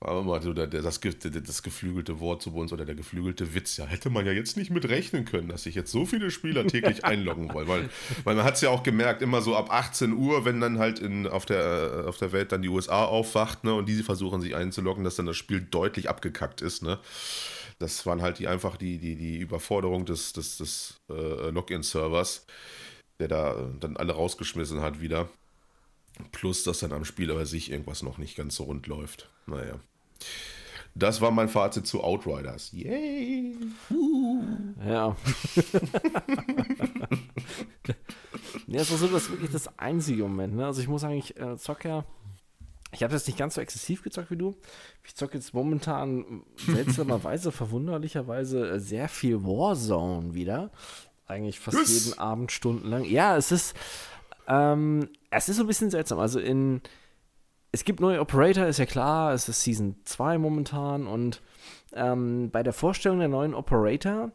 aber mal so das, das geflügelte Wort zu uns oder der geflügelte Witz, ja, hätte man ja jetzt nicht mit rechnen können, dass sich jetzt so viele Spieler täglich einloggen wollen. Weil, weil man hat es ja auch gemerkt, immer so ab 18 Uhr, wenn dann halt in, auf, der, auf der Welt dann die USA aufwacht, ne, und die versuchen sich einzuloggen, dass dann das Spiel deutlich abgekackt ist, ne. Das waren halt die einfach die, die, die Überforderung des, des, des äh, Login-Servers, der da dann alle rausgeschmissen hat wieder. Plus, dass dann am Spiel aber sich irgendwas noch nicht ganz so rund läuft. Naja. Das war mein Fazit zu Outriders. Yay! Uh. Ja. ja, so ist das wirklich das einzige Moment. Ne? Also ich muss sagen, ich äh, zocke ja. Ich habe jetzt nicht ganz so exzessiv gezockt wie du. Ich zocke jetzt momentan seltsamerweise, verwunderlicherweise sehr viel Warzone wieder. Eigentlich fast yes. jeden Abend stundenlang. Ja, es ist ähm, es ist so ein bisschen seltsam. Also in es gibt neue Operator, ist ja klar, es ist Season 2 momentan und ähm, bei der Vorstellung der neuen Operator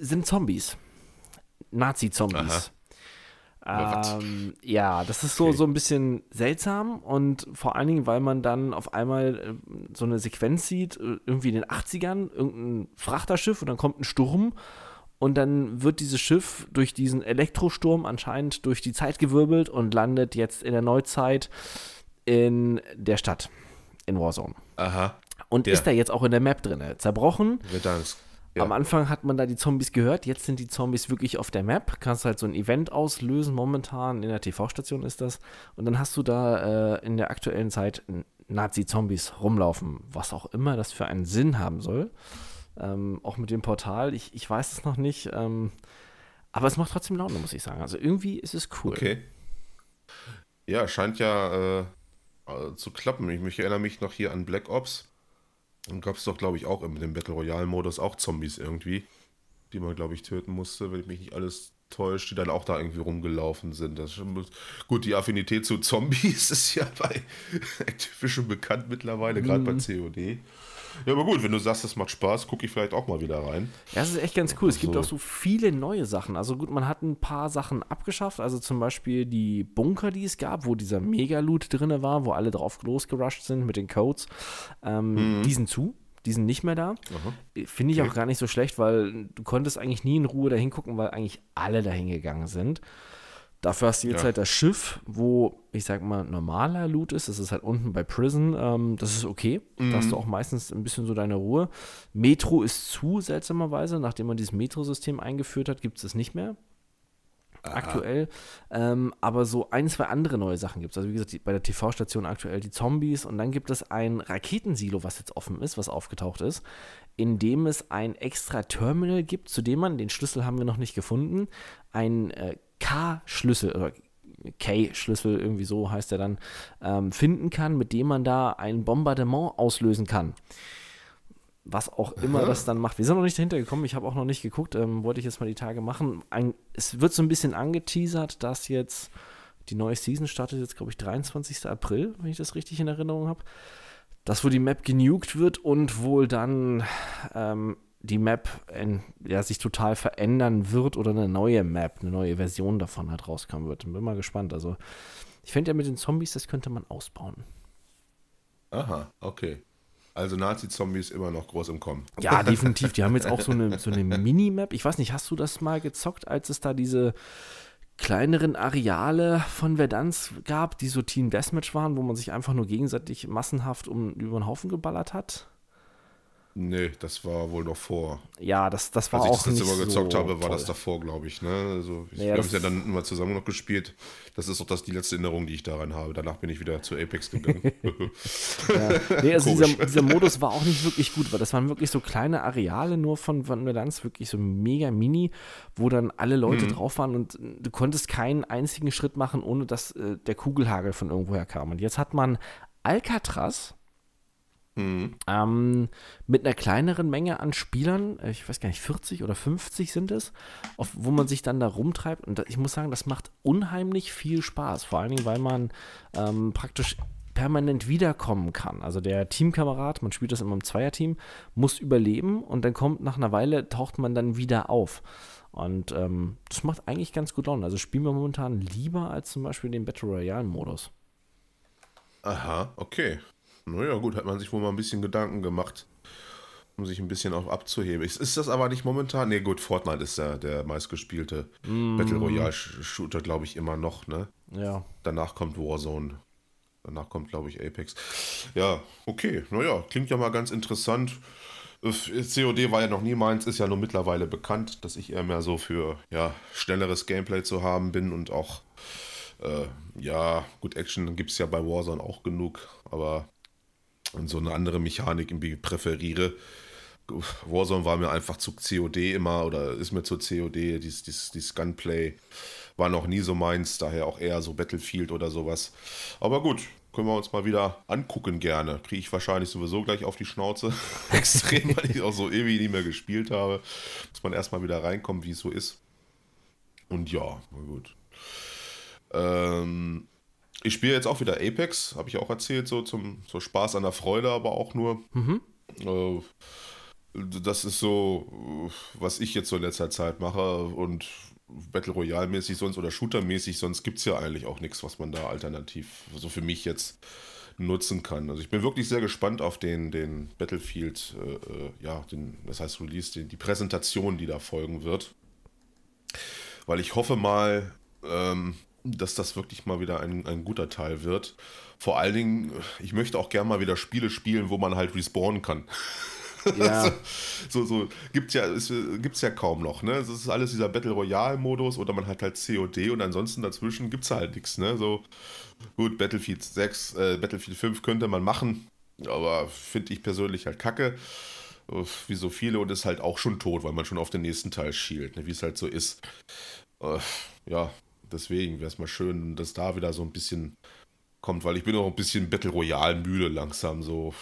sind Zombies. Nazi-Zombies. Ähm, ja, das ist so, okay. so ein bisschen seltsam und vor allen Dingen, weil man dann auf einmal äh, so eine Sequenz sieht, äh, irgendwie in den 80ern, irgendein Frachterschiff und dann kommt ein Sturm und dann wird dieses Schiff durch diesen Elektrosturm anscheinend durch die Zeit gewirbelt und landet jetzt in der Neuzeit in der Stadt, in Warzone. Aha. Und ja. ist da jetzt auch in der Map drin. Zerbrochen. Ja. Am Anfang hat man da die Zombies gehört, jetzt sind die Zombies wirklich auf der Map. Kannst halt so ein Event auslösen, momentan in der TV-Station ist das. Und dann hast du da äh, in der aktuellen Zeit Nazi-Zombies rumlaufen, was auch immer das für einen Sinn haben soll. Ähm, auch mit dem Portal, ich, ich weiß es noch nicht. Ähm, aber es macht trotzdem Laune, muss ich sagen. Also irgendwie ist es cool. Okay. Ja, scheint ja äh, äh zu klappen. Ich, ich, erinnere mich noch hier an Black Ops. Und gab es doch, glaube ich, auch in dem Battle Royale-Modus auch Zombies irgendwie, die man, glaube ich, töten musste, wenn ich mich nicht alles täuscht, die dann auch da irgendwie rumgelaufen sind. Das schon, gut, die Affinität zu Zombies ist ja bei Activision bekannt mittlerweile, gerade bei mhm. COD. Ja, aber gut, wenn du sagst, das macht Spaß, gucke ich vielleicht auch mal wieder rein. Ja, das ist echt ganz cool. Es gibt auch so viele neue Sachen. Also gut, man hat ein paar Sachen abgeschafft. Also zum Beispiel die Bunker, die es gab, wo dieser Mega-Loot drin war, wo alle drauf losgerusht sind mit den Codes. Ähm, mhm. Die sind zu. Die sind nicht mehr da. Finde ich okay. auch gar nicht so schlecht, weil du konntest eigentlich nie in Ruhe dahin gucken, weil eigentlich alle dahin gegangen sind. Dafür hast du jetzt ja. halt das Schiff, wo, ich sag mal, normaler Loot ist. Das ist halt unten bei Prison. Ähm, das ist okay. Mhm. Da hast du mhm. auch meistens ein bisschen so deine Ruhe. Metro ist zu, seltsamerweise. Nachdem man dieses Metro-System eingeführt hat, gibt es es nicht mehr. Aha. Aktuell. Ähm, aber so ein, zwei andere neue Sachen gibt es. Also, wie gesagt, die, bei der TV-Station aktuell die Zombies. Und dann gibt es ein Raketensilo, was jetzt offen ist, was aufgetaucht ist, in dem es ein extra Terminal gibt, zu dem man, den Schlüssel haben wir noch nicht gefunden, ein äh, K-Schlüssel oder K-Schlüssel, irgendwie so heißt er dann, ähm, finden kann, mit dem man da ein Bombardement auslösen kann. Was auch immer das dann macht. Wir sind noch nicht dahinter gekommen, ich habe auch noch nicht geguckt, ähm, wollte ich jetzt mal die Tage machen. Ein, es wird so ein bisschen angeteasert, dass jetzt die neue Season startet, jetzt glaube ich 23. April, wenn ich das richtig in Erinnerung habe. Dass wohl die Map genugt wird und wohl dann ähm, die Map in, ja, sich total verändern wird oder eine neue Map, eine neue Version davon halt rauskommen wird. Bin mal gespannt. Also, ich fände ja mit den Zombies, das könnte man ausbauen. Aha, okay. Also Nazi-Zombies immer noch groß im Kommen. Ja, definitiv. Die haben jetzt auch so eine, so eine Minimap. Ich weiß nicht, hast du das mal gezockt, als es da diese kleineren Areale von Verdansk gab, die so Team Deathmatch waren, wo man sich einfach nur gegenseitig massenhaft um, über den Haufen geballert hat? Nee, das war wohl noch vor. Ja, das, das war Als auch ich das nicht immer gezockt so habe, war toll. das davor, glaube ich. Ne? Also, ja, wir haben es ja dann immer zusammen noch gespielt. Das ist auch das die letzte Erinnerung, die ich daran habe. Danach bin ich wieder zu Apex gegangen. ja. Nee, also dieser, dieser, Modus war auch nicht wirklich gut, weil das waren wirklich so kleine Areale nur von Van Verdansk, wirklich so mega mini, wo dann alle Leute mhm. drauf waren und du konntest keinen einzigen Schritt machen, ohne dass äh, der Kugelhagel von irgendwoher kam. Und jetzt hat man Alcatraz Mhm. Ähm, mit einer kleineren Menge an Spielern, äh, ich weiß gar nicht, 40 oder 50 sind es, auf, wo man sich dann da rumtreibt. Und ich muss sagen, das macht unheimlich viel Spaß. Vor allen Dingen, weil man ähm, praktisch permanent wiederkommen kann. Also der Teamkamerad, man spielt das immer im Zweierteam, muss überleben und dann kommt nach einer Weile, taucht man dann wieder auf. Und ähm, das macht eigentlich ganz gut Laune. Also spielen wir momentan lieber als zum Beispiel den Battle Royale-Modus. Aha, okay. Naja, gut, hat man sich wohl mal ein bisschen Gedanken gemacht, um sich ein bisschen auch abzuheben. Ist, ist das aber nicht momentan? Ne, gut, Fortnite ist ja der meistgespielte mm. Battle Royale-Shooter, glaube ich, immer noch, ne? Ja. Danach kommt Warzone. Danach kommt, glaube ich, Apex. Ja, okay. Naja, klingt ja mal ganz interessant. COD war ja noch nie meins, ist ja nur mittlerweile bekannt, dass ich eher mehr so für ja, schnelleres Gameplay zu haben bin und auch, äh, ja, gut, Action gibt es ja bei Warzone auch genug, aber und so eine andere Mechanik irgendwie präferiere. Warzone war mir einfach zu COD immer oder ist mir zu COD, dieses, dieses, dieses Gunplay war noch nie so meins, daher auch eher so Battlefield oder sowas. Aber gut, können wir uns mal wieder angucken gerne. Kriege ich wahrscheinlich sowieso gleich auf die Schnauze. Extrem, weil ich auch so ewig nicht mehr gespielt habe. Muss man erstmal wieder reinkommen, wie es so ist. Und ja, na gut. Ähm, ich spiele jetzt auch wieder Apex, habe ich auch erzählt, so zum so Spaß an der Freude, aber auch nur. Mhm. Äh, das ist so, was ich jetzt so in letzter Zeit mache und Battle Royale mäßig sonst oder Shooter mäßig, sonst gibt es ja eigentlich auch nichts, was man da alternativ so für mich jetzt nutzen kann. Also ich bin wirklich sehr gespannt auf den, den Battlefield, äh, äh ja, den, das heißt Release, den, die Präsentation, die da folgen wird. Weil ich hoffe mal, ähm, dass das wirklich mal wieder ein, ein guter Teil wird. Vor allen Dingen, ich möchte auch gerne mal wieder Spiele spielen, wo man halt respawnen kann. Ja. so, so gibt ja, gibt's ja kaum noch, ne? Das ist alles dieser Battle Royale-Modus oder man hat halt COD und ansonsten dazwischen gibt es halt nichts, ne? So, gut, Battlefield 6, äh, Battlefield 5 könnte man machen, aber finde ich persönlich halt kacke. Wie so viele und ist halt auch schon tot, weil man schon auf den nächsten Teil schielt, ne? wie es halt so ist. Äh, ja, deswegen wäre es mal schön, dass da wieder so ein bisschen kommt, weil ich bin auch ein bisschen Battle Royale müde langsam. So,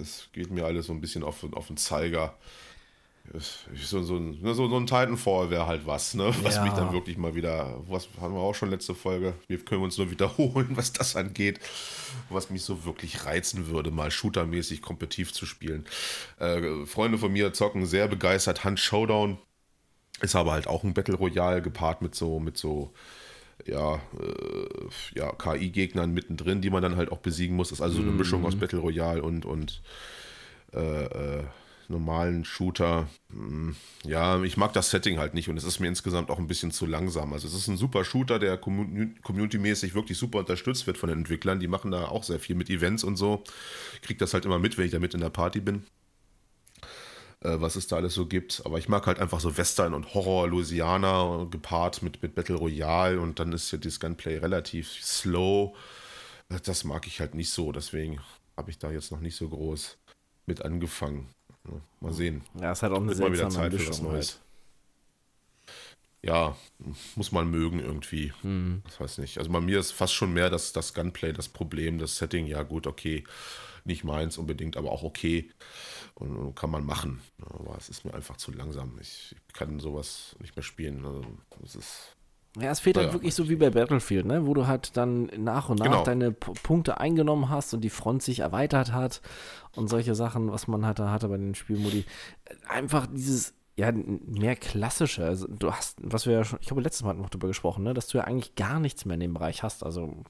es geht mir alles so ein bisschen auf, auf den Zeiger. so, so, ein, ne, so, so ein Titanfall wäre halt was, ne? Was Ja. mich dann wirklich mal wieder, was haben wir auch schon letzte Folge, wir können uns nur wiederholen, was das angeht, was mich so wirklich reizen würde, mal shootermäßig kompetitiv zu spielen. Äh, Freunde von mir zocken sehr begeistert Hand Showdown, ist aber halt auch ein Battle Royale gepaart mit so, mit so, ja, äh, ja, KI-Gegnern mittendrin, die man dann halt auch besiegen muss. Ist also so eine Mischung aus Battle Royale und, und äh, äh, normalen Shooter. Hm, Ja, ich mag das Setting halt nicht und es ist mir insgesamt auch ein bisschen zu langsam. Also es ist ein super Shooter, der commu- community-mäßig wirklich super unterstützt wird von den Entwicklern. Die machen da auch sehr viel mit Events und so. Ich krieg das halt immer mit, wenn ich da mit in der Party bin äh, was es da alles so gibt. Aber ich mag halt einfach so Western und Horror, Louisiana gepaart mit, mit Battle Royale und dann ist ja das Gunplay relativ slow. Das mag ich halt nicht so, deswegen habe ich da jetzt noch nicht so groß mit angefangen. Mal sehen. Ja, es hat auch eine mal wieder seltsame Zeit für was Mischung Neues. halt. Ja, muss man mögen irgendwie. Hm. Das weiß nicht. Also bei mir ist fast schon mehr das, das Gunplay das Problem, das Setting, ja gut, okay. Nicht meins unbedingt, aber auch okay. Und, und kann man machen. Aber es ist mir einfach zu langsam. Ich, ich kann sowas nicht mehr spielen. Also, das ist, Ja, es fehlt halt Ja. wirklich so wie bei Battlefield, ne? wo du halt dann nach und nach Genau. deine P Punkte eingenommen hast und die Front sich erweitert hat und solche Sachen, was man halt da hatte bei den Spielmodi. Einfach dieses, ja, mehr klassische. Also du hast, was wir ja schon, ich glaube, letztes Mal noch darüber gesprochen, ne? dass du ja eigentlich gar nichts mehr in dem Bereich hast. Also,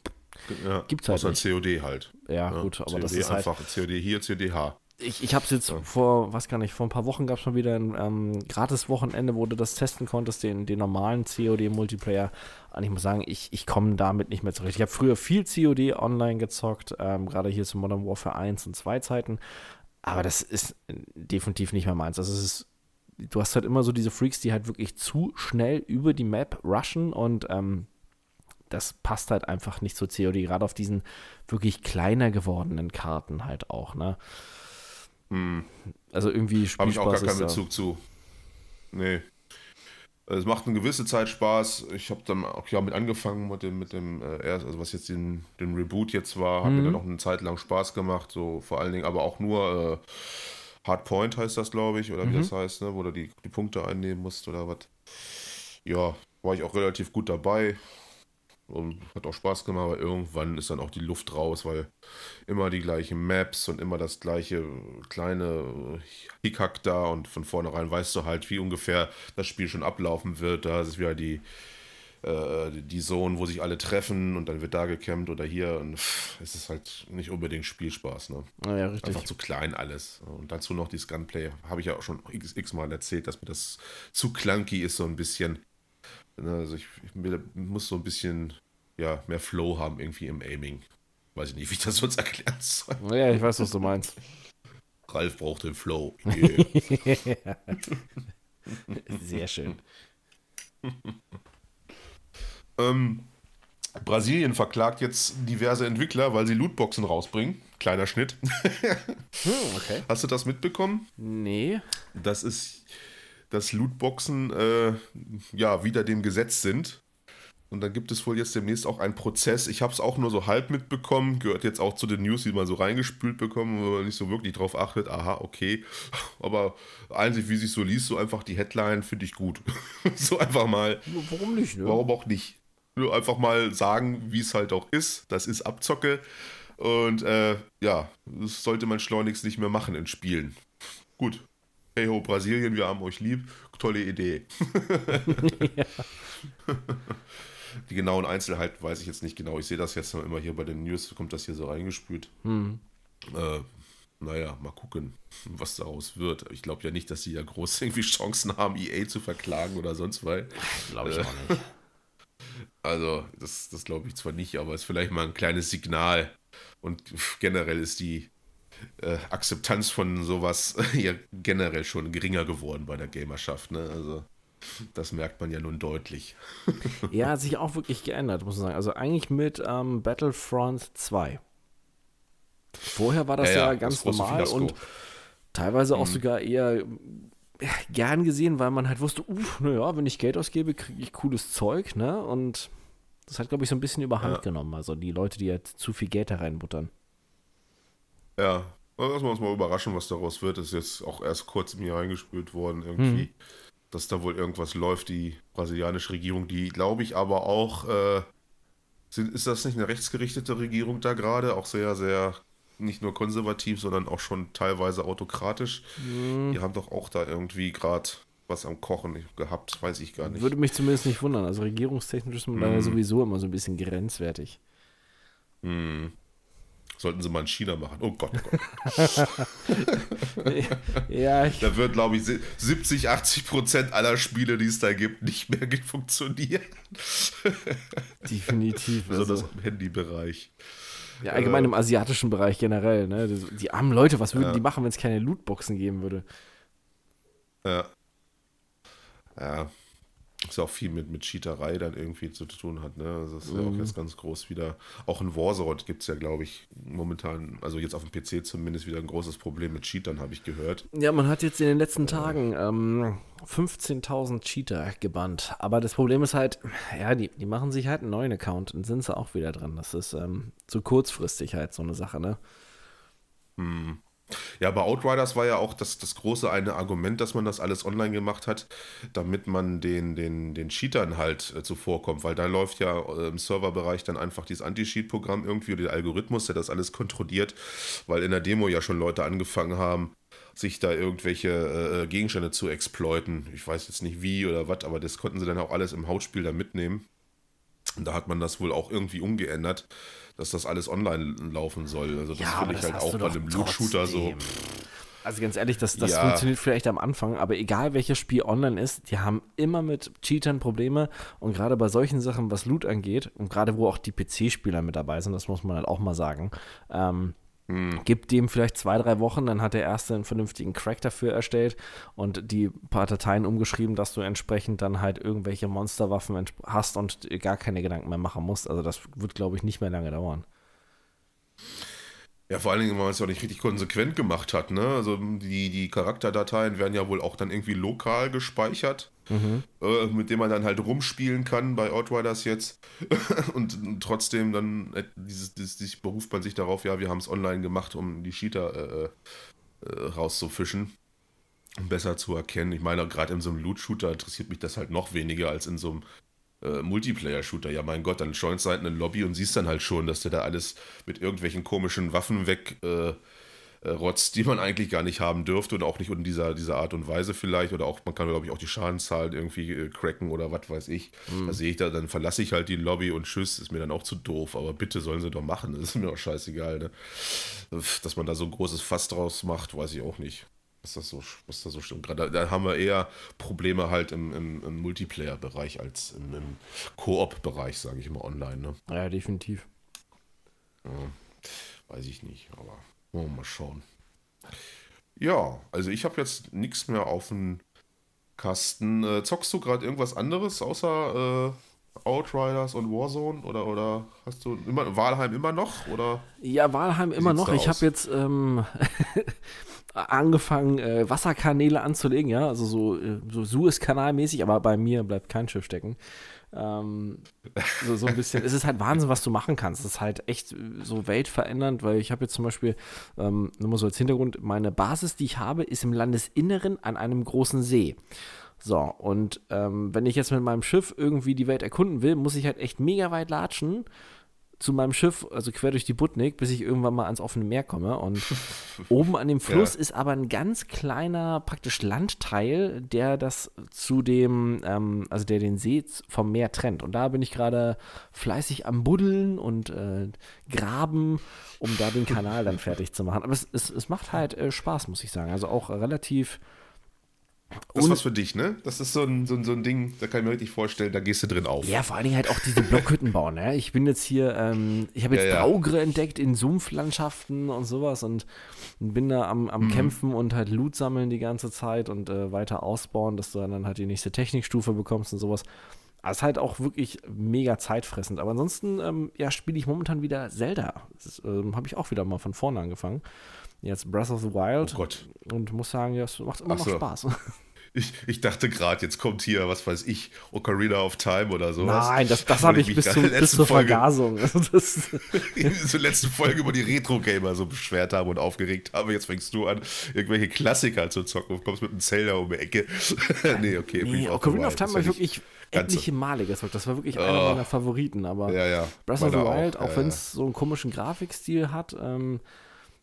ja, Gibt's halt außer nicht. COD halt. ja, Ja, gut, aber COD das ist halt. einfach COD hier, CODH. Ich, ich habe es jetzt vor, was gar nicht, vor ein paar Wochen gab es mal wieder ein ähm, Gratis-Wochenende, wo du das testen konntest, den, den normalen COD-Multiplayer. Und ich muss sagen, ich, ich komme damit nicht mehr zurecht. Ich habe früher viel COD online gezockt, ähm, gerade hier zu Modern Warfare 1 und 2 Zeiten. Aber das ist äh, definitiv nicht mehr meins. Also es ist, du hast halt immer so diese Freaks, die halt wirklich zu schnell über die Map rushen und ähm, das passt halt einfach nicht zu COD, gerade auf diesen wirklich kleiner gewordenen Karten halt auch, ne? Also irgendwie Habe ich auch gar Spielspaß keinen da- Bezug zu. Nee. Es macht eine gewisse Zeit Spaß. Ich habe dann auch ja mit angefangen mit dem, mit dem äh, erst, also was jetzt den, den Reboot jetzt war, hat mir dann auch eine Zeit lang Spaß gemacht, so vor allen Dingen, aber auch nur äh, Hardpoint heißt das, glaube ich, oder wie das heißt, ne, wo du die, die Punkte einnehmen musst oder was. Ja, war ich auch relativ gut dabei. Und hat auch Spaß gemacht, aber irgendwann ist dann auch die Luft raus, weil immer die gleichen Maps und immer das gleiche kleine Hickhack da und von vornherein weißt du halt, wie ungefähr das Spiel schon ablaufen wird. Da ist wieder die, äh, die Zone, wo sich alle treffen und dann wird da gecampt oder hier und pff, es ist halt nicht unbedingt Spielspaß. Ne? Ja, ja. Einfach zu klein alles. Und dazu noch dieses Gunplay, habe ich ja auch schon x, x Mal erzählt, dass mir das zu clunky ist, so ein bisschen. Ne, Also ich, ich muss so ein bisschen ja, mehr Flow haben irgendwie im Aiming. Weiß ich nicht, wie ich das sonst erklären soll. Ja, ich weiß, was du meinst. Ralf braucht den Flow. Yeah. Sehr schön. ähm, Brasilien verklagt jetzt diverse Entwickler, weil sie Lootboxen rausbringen. Kleiner Schnitt. Hm, okay. Hast du das mitbekommen? Nee. Das ist, dass Lootboxen äh, ja wieder dem Gesetz sind. Und dann gibt es wohl jetzt demnächst auch einen Prozess. Ich habe es auch nur so halb mitbekommen, gehört jetzt auch zu den News, die man so reingespült bekommen, wo man nicht so wirklich drauf achtet. Aha, okay. Aber einzig, wie sich so liest, so einfach die Headline finde ich gut. so einfach mal, Warum nicht, ne? warum auch nicht? Nur einfach mal sagen, wie es halt auch ist. Das ist Abzocke. Und äh, ja, das sollte man schleunigst nicht mehr machen in Spielen. Gut. Hey ho, Brasilien, wir haben euch lieb. Tolle Idee. Die genauen Einzelheiten weiß ich jetzt nicht genau. Ich sehe das jetzt noch immer hier bei den News, kommt das hier so reingespült. Äh, naja, mal gucken, was daraus wird. Ich glaube ja nicht, dass sie ja groß irgendwie Chancen haben, EA zu verklagen oder sonst was. Glaube ich auch nicht. Also, das, das glaube ich zwar nicht, aber es ist vielleicht mal ein kleines Signal. Und generell ist die äh, Akzeptanz von sowas ja generell schon geringer geworden bei der Gamerschaft. Ne? Also, das merkt man ja nun deutlich. Ja, hat sich auch wirklich geändert, muss man sagen. Also eigentlich mit ähm, Battlefront 2. Vorher war das Ja, ja, ja, das ganz große normal und teilweise auch sogar eher ja, gern gesehen, weil man halt wusste, uff, naja, wenn ich Geld ausgebe, kriege ich cooles Zeug, ne? Und das hat, glaube ich, so ein bisschen überhand Ja. genommen. Also die Leute, die halt zu viel Geld da Ja, lassen wir uns mal überraschen, was daraus wird. Ist jetzt auch erst kurz mir reingespült worden, irgendwie, hm. dass da wohl irgendwas läuft. Die brasilianische Regierung, die glaube ich aber auch, äh, sind, ist das nicht eine rechtsgerichtete Regierung da gerade? Auch sehr, sehr, nicht nur konservativ, sondern auch schon teilweise autokratisch. Hm. Die haben doch auch da irgendwie gerade was am Kochen gehabt, weiß ich gar nicht. Würde mich zumindest nicht wundern. Also regierungstechnisch ist man mm. da sowieso immer so ein bisschen grenzwertig. Mm. Sollten sie mal in China machen. Oh Gott, oh Gott. ja, da wird, glaube ich, 70, 80 Prozent aller Spiele, die es da gibt, nicht mehr funktionieren. Definitiv. Also, also. im Handybereich. Ja, allgemein äh, im asiatischen Bereich generell. Ne? Die armen Leute, was würden ja. die machen, wenn es keine Lootboxen geben würde? Ja. Ja was auch viel mit, mit Cheaterei dann irgendwie zu tun hat. Ne? Also das ist mhm. ja auch mhm. jetzt ganz groß wieder. Auch in Warzone gibt es ja, glaube ich, momentan, also jetzt auf dem PC zumindest wieder ein großes Problem mit Cheatern, habe ich gehört. Ja, man hat jetzt in den letzten Tagen ähm, 15.000 Cheater gebannt. Aber das Problem ist halt, ja, die, die machen sich halt einen neuen Account und sind sie auch wieder dran. Das ist ähm, zu kurzfristig halt so eine Sache, ne? Hm. Ja, bei Outriders war ja auch das, das große eine Argument, dass man das alles online gemacht hat, damit man den, den, den Cheatern halt äh, zuvorkommt, weil da läuft ja äh, im Serverbereich dann einfach dieses Anti-Cheat-Programm irgendwie oder der Algorithmus, der das alles kontrolliert, weil in der Demo ja schon Leute angefangen haben, sich da irgendwelche äh, äh Gegenstände zu exploiten. Ich weiß jetzt nicht wie oder was, aber das konnten sie dann auch alles im Hautspiel da mitnehmen. Und da hat man das wohl auch irgendwie umgeändert dass das alles online laufen soll. Also das ja, finde ich halt auch bei einem Loot-Shooter so. Also ganz ehrlich, das, das ja. funktioniert vielleicht am Anfang, aber egal welches Spiel online ist, die haben immer mit Cheatern Probleme und gerade bei solchen Sachen, was Loot angeht und gerade wo auch die PC-Spieler mit dabei sind, das muss man halt auch mal sagen, ähm, hm. Gibt dem vielleicht zwei, drei Wochen, dann hat der erste einen vernünftigen Crack dafür erstellt und die paar Dateien umgeschrieben, dass du entsprechend dann halt irgendwelche Monsterwaffen hast und gar keine Gedanken mehr machen musst. Also das wird, glaube ich, nicht mehr lange dauern. Ja, vor allen Dingen, weil man es ja nicht richtig konsequent gemacht hat. Ne? Also die, die Charakterdateien werden ja wohl auch dann irgendwie lokal gespeichert, mhm. äh, mit dem man dann halt rumspielen kann bei Outriders jetzt. und, trotzdem dann äh, dieses, dieses, beruft man sich darauf, ja, wir haben es online gemacht, um die Cheater äh, äh, rauszufischen. Um besser zu erkennen. Ich meine, gerade in so einem Loot-Shooter interessiert mich das halt noch weniger als in so einem äh, Multiplayer-Shooter. Ja, mein Gott, dann joinst du halt eine Lobby und siehst dann halt schon, dass der da alles mit irgendwelchen komischen Waffen weg äh, äh, rotzt, die man eigentlich gar nicht haben dürfte und auch nicht in dieser, dieser Art und Weise vielleicht. Oder auch, man kann, glaube ich, auch die Schadenszahlen irgendwie äh, cracken oder was weiß ich. Mhm. Da sehe ich da, dann verlasse ich halt die Lobby und tschüss, ist mir dann auch zu doof. Aber bitte sollen sie doch machen, das ist mir auch scheißegal. Ne? Dass man da so ein großes Fass draus macht, weiß ich auch nicht was das so, was das so stimmt. Gerade da haben wir eher Probleme halt im, im, im Multiplayer-Bereich als im, im Koop-Bereich, sage ich immer online. Ne? Ja, definitiv. Ja, weiß ich nicht, aber wollen wir mal schauen. Ja, also ich habe jetzt nichts mehr auf dem Kasten. Äh, zockst du gerade irgendwas anderes außer äh, Outriders und Warzone oder oder hast du immer Walheim immer noch oder? Ja, Walheim immer noch. Ich habe jetzt ähm, angefangen, äh, Wasserkanäle anzulegen, ja, also so, äh, so Suez-Kanal-mäßig, aber bei mir bleibt kein Schiff stecken. Ähm, so, so ein bisschen, es ist halt Wahnsinn, was du machen kannst. Es ist halt echt so weltverändernd, weil ich habe jetzt zum Beispiel, ähm, nur mal so als Hintergrund, meine Basis, die ich habe, ist im Landesinneren an einem großen See. So, und ähm, wenn ich jetzt mit meinem Schiff irgendwie die Welt erkunden will, muss ich halt echt mega weit latschen zu meinem Schiff, also quer durch die Butnik, bis ich irgendwann mal ans offene Meer komme. Und oben an dem Fluss ja. ist aber ein ganz kleiner, praktisch Landteil, der das zu dem, ähm, also der den See vom Meer trennt. Und da bin ich gerade fleißig am Buddeln und äh, Graben, um da den Kanal dann fertig zu machen. Aber es, es, es macht halt äh, Spaß, muss ich sagen. Also auch relativ das ist was für dich, ne? Das ist so ein, so, ein, so ein Ding, da kann ich mir richtig vorstellen, da gehst du drin auf. Ja, vor allen Dingen halt auch diese Blockhütten bauen, ne? Ich bin jetzt hier, ähm, ich habe jetzt ja, ja. Braugre entdeckt in Sumpflandschaften und sowas und bin da am, am mhm. Kämpfen und halt Loot sammeln die ganze Zeit und äh, weiter ausbauen, dass du dann halt die nächste Technikstufe bekommst und sowas. Das ist halt auch wirklich mega zeitfressend. Aber ansonsten, ähm, ja, spiele ich momentan wieder Zelda. Das ähm, habe ich auch wieder mal von vorne angefangen. Jetzt Breath of the Wild. Oh Gott. Und muss sagen, ja, es macht immer Ach noch so. Spaß. Ich, ich dachte gerade, jetzt kommt hier, was weiß ich, Ocarina of Time oder so. Nein, das, das habe ich bis, zum, bis zur Folge, Vergasung. zur letzten Folge über die Retro-Gamer so beschwert habe und aufgeregt habe. Jetzt fängst du an, irgendwelche Klassiker zu zocken und kommst mit einem Zelda um die Ecke. nee, okay. Nee, Ocarina of Time war wirklich etliche Male gezockt. Das war wirklich oh. einer meiner Favoriten. Aber ja, ja. Breath of the Wild, auch, auch ja, wenn es so einen komischen Grafikstil hat, ähm,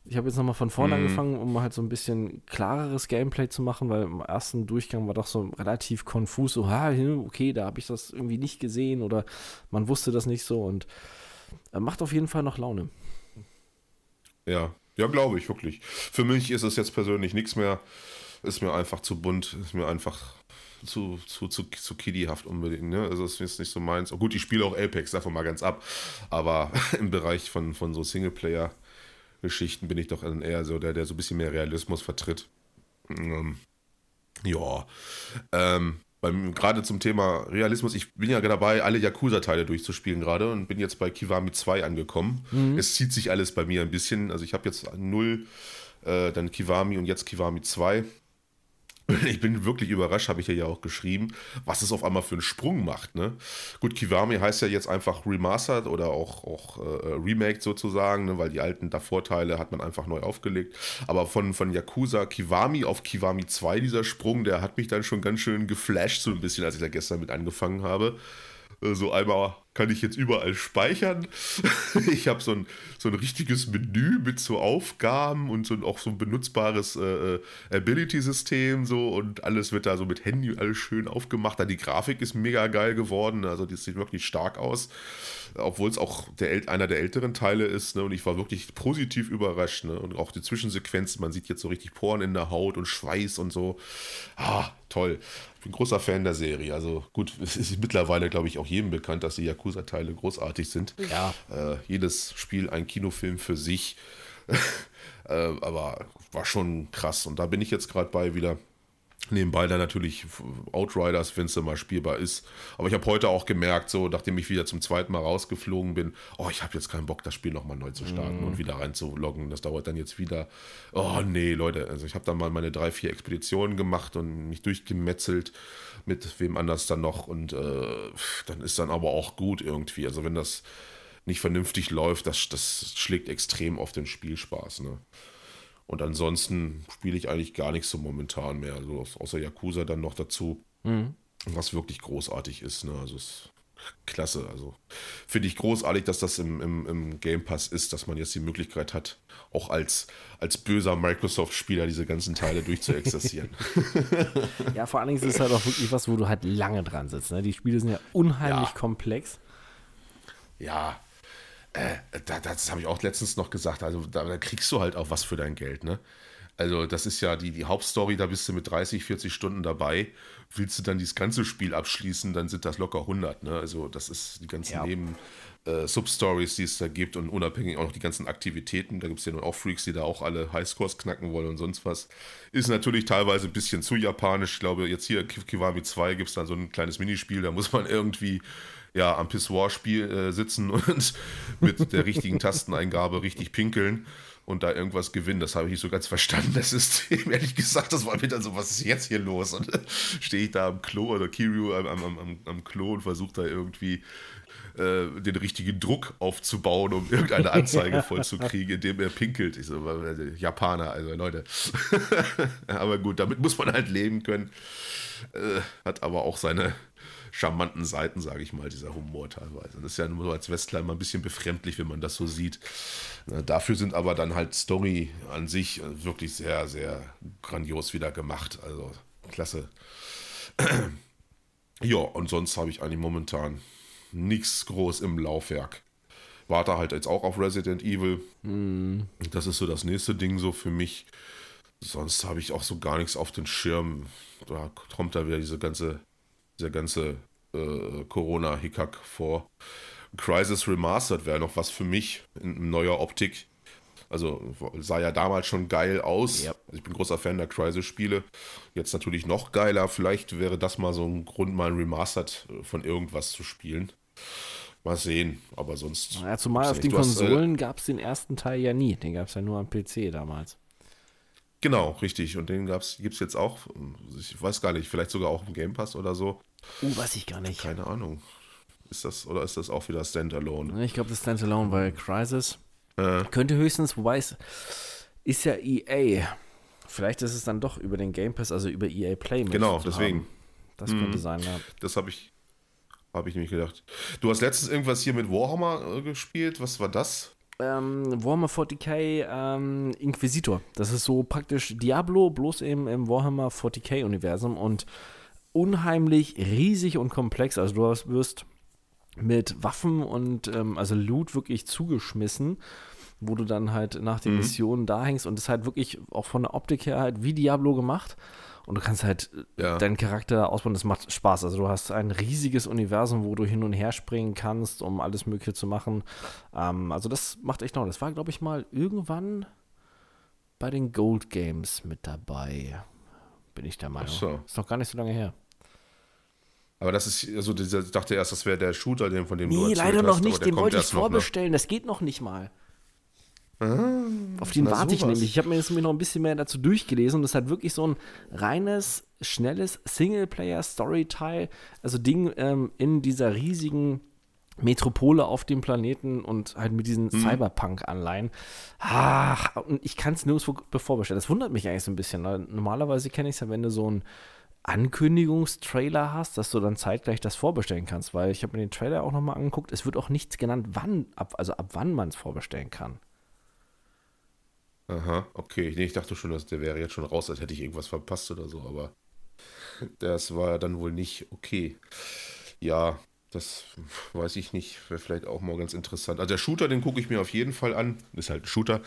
ich habe jetzt nochmal von vorne mhm. angefangen, um halt so ein bisschen klareres Gameplay zu machen, weil im ersten Durchgang war doch so relativ konfus, so, ha, okay, da habe ich das irgendwie nicht gesehen oder man wusste das nicht so und äh, macht auf jeden Fall noch Laune. Ja, ja, glaube ich, wirklich. Für mich ist es jetzt persönlich nichts mehr, ist mir einfach zu bunt, ist mir einfach zu, zu, zu, zu kiddyhaft unbedingt. Ne? Also es ist nicht so meins. Oh, gut, ich spiele auch Apex, davon mal ganz ab. Aber im Bereich von, von so Singleplayer- Geschichten bin ich doch eher so der, der so ein bisschen mehr Realismus vertritt. Ähm, ja. Ähm, gerade zum Thema Realismus, ich bin ja dabei, alle Yakuza-Teile durchzuspielen gerade und bin jetzt bei Kiwami 2 angekommen. Mhm. Es zieht sich alles bei mir ein bisschen. Also ich habe jetzt 0, äh, dann Kiwami und jetzt Kiwami 2. Ich bin wirklich überrascht, habe ich ja auch geschrieben, was es auf einmal für einen Sprung macht. Ne? Gut, Kiwami heißt ja jetzt einfach Remastered oder auch, auch äh, Remake sozusagen, ne? weil die alten Vorteile hat man einfach neu aufgelegt. Aber von, von Yakuza Kiwami auf Kiwami 2, dieser Sprung, der hat mich dann schon ganz schön geflasht, so ein bisschen, als ich da gestern mit angefangen habe. Äh, so einmal kann ich jetzt überall speichern. ich habe so ein, so ein richtiges Menü mit so Aufgaben und so auch so ein benutzbares äh, äh, Ability-System so und alles wird da so mit Handy alles schön aufgemacht. Dann die Grafik ist mega geil geworden, also die sieht wirklich stark aus, obwohl es auch der, einer der älteren Teile ist ne? und ich war wirklich positiv überrascht ne? und auch die Zwischensequenzen, man sieht jetzt so richtig Poren in der Haut und Schweiß und so. Ah, toll. Ich bin großer Fan der Serie. Also gut, es ist mittlerweile, glaube ich, auch jedem bekannt, dass die Yakuza-Teile großartig sind. Ja. Äh, jedes Spiel ein Kinofilm für sich. äh, aber war schon krass. Und da bin ich jetzt gerade bei wieder Nebenbei dann natürlich Outriders, wenn es dann mal spielbar ist. Aber ich habe heute auch gemerkt, so nachdem ich wieder zum zweiten Mal rausgeflogen bin, oh, ich habe jetzt keinen Bock, das Spiel nochmal neu zu starten mm. und wieder reinzuloggen. Das dauert dann jetzt wieder. Oh nee, Leute, also ich habe dann mal meine drei, vier Expeditionen gemacht und mich durchgemetzelt mit wem anders dann noch und äh, dann ist dann aber auch gut irgendwie. Also wenn das nicht vernünftig läuft, das, das schlägt extrem auf den Spielspaß. Ne? Und ansonsten spiele ich eigentlich gar nichts so momentan mehr. Also außer Yakuza dann noch dazu. Mhm. Was wirklich großartig ist. Ne? Also ist klasse. Also finde ich großartig, dass das im, im, im, Game Pass ist, dass man jetzt die Möglichkeit hat, auch als, als böser Microsoft-Spieler diese ganzen Teile durchzuexerzieren. ja, vor allen Dingen ist es halt auch wirklich was, wo du halt lange dran sitzt. Ne? Die Spiele sind ja unheimlich ja. komplex. Ja, äh, da, das habe ich auch letztens noch gesagt. Also da, da, kriegst du halt auch was für dein Geld, ne? Also das ist ja die, die Hauptstory, da bist du mit 30, 40 Stunden dabei. Willst du dann dieses ganze Spiel abschließen, dann sind das locker 100, ne? Also das ist die ganzen ja. Neben... Äh, Substories, die es da gibt und unabhängig auch noch die ganzen Aktivitäten. Da gibt es ja nun auch Freaks, die da auch alle Highscores knacken wollen und sonst was. Ist natürlich teilweise ein bisschen zu japanisch. Ich glaube, jetzt hier Kiwami 2 gibt es dann so ein kleines Minispiel, da muss man irgendwie ja, am Pissoir-Spiel äh, sitzen und mit der richtigen Tasteneingabe richtig pinkeln und da irgendwas gewinnen. Das habe ich nicht so ganz verstanden, das System. Ehrlich gesagt, das war mir dann so, was ist jetzt hier los? Und stehe ich da am Klo oder Kiryu am, am, am, am Klo und versuche da irgendwie äh, den richtigen Druck aufzubauen, um irgendeine Anzeige vollzukriegen, indem er pinkelt. Ich so, äh, Japaner, also Leute. aber gut, damit muss man halt leben können. Äh, hat aber auch seine, charmanten Seiten, sage ich mal, dieser Humor teilweise. Das ist ja nur so als Westler immer ein bisschen befremdlich, wenn man das so sieht. Dafür sind aber dann halt Story an sich wirklich sehr, sehr grandios wieder gemacht. Also klasse. ja, und sonst habe ich eigentlich momentan nichts groß im Laufwerk. Warte halt jetzt auch auf Resident Evil. Mm. Das ist so das nächste Ding so für mich. Sonst habe ich auch so gar nichts auf den Schirm. Da kommt da wieder diese ganze dieser ganze äh, Corona-Hickhack vor. Crisis Remastered wäre noch was für mich in neuer Optik. Also sah ja damals schon geil aus. Ja. Also ich bin großer Fan der Crisis-Spiele. Jetzt natürlich noch geiler. Vielleicht wäre das mal so ein Grund, mal ein Remastered von irgendwas zu spielen. Mal sehen, aber sonst. Ja, zumal auf den äh, Konsolen gab es den ersten Teil ja nie. Den gab es ja nur am PC damals. Genau, richtig. Und den gibt es jetzt auch, ich weiß gar nicht, vielleicht sogar auch im Game Pass oder so. Uh, weiß ich gar nicht. Keine Ahnung. Ist das, oder ist das auch wieder Standalone? Ich glaube, das ist Standalone, weil Crisis äh. könnte höchstens, wobei es ist ja EA. Vielleicht ist es dann doch über den Game Pass, also über EA Play. Genau, deswegen. Haben. Das hm. könnte sein, ja. Das habe ich, habe ich nämlich gedacht. Du hast letztens irgendwas hier mit Warhammer äh, gespielt. Was war das? ähm, Warhammer 40k ähm, Inquisitor. Das ist so praktisch Diablo, bloß eben im Warhammer 40k-Universum und unheimlich riesig und komplex. Also du wirst mit Waffen und ähm, also Loot wirklich zugeschmissen, wo du dann halt nach den mhm. Missionen da hängst und ist halt wirklich auch von der Optik her halt wie Diablo gemacht. Und du kannst halt äh, ja. deinen Charakter ausbauen, das macht Spaß. Also du hast ein riesiges Universum, wo du hin und her springen kannst, um alles Mögliche zu machen. Ähm, also das macht echt noch. Das war, glaube ich, mal irgendwann bei den Gold Games mit dabei. Bin ich der Meinung. Ach so. Ist noch gar nicht so lange her. Aber das ist, also dieser, ich dachte erst, das wäre der Shooter, den von dem nee, du Nee, leider noch hast, nicht, den wollte ich vorbestellen. Das geht noch nicht mal. Ah, Auf den warte ich nämlich. Ich habe mir jetzt noch ein bisschen mehr dazu durchgelesen und das hat wirklich so ein reines, schnelles Singleplayer-Story-Teil, also Ding ähm, in dieser riesigen Metropole auf dem Planeten und halt mit diesen mhm. Cyberpunk-Anleihen. Ach, und ich kann es nirgendwo bevorbestellen. Das wundert mich eigentlich so ein bisschen. Normalerweise kenne ich es ja, wenn du so einen Ankündigungstrailer hast, dass du dann zeitgleich das vorbestellen kannst, weil ich habe mir den Trailer auch nochmal angeguckt. Es wird auch nichts genannt, wann, ab, also ab wann man es vorbestellen kann. Aha, okay. Nee, ich dachte schon, dass der wäre jetzt schon raus, als hätte ich irgendwas verpasst oder so, aber das war dann wohl nicht okay. Ja, das weiß ich nicht. Wäre vielleicht auch mal ganz interessant. Also der Shooter, den gucke ich mir auf jeden Fall an. Ist halt ein Shooter.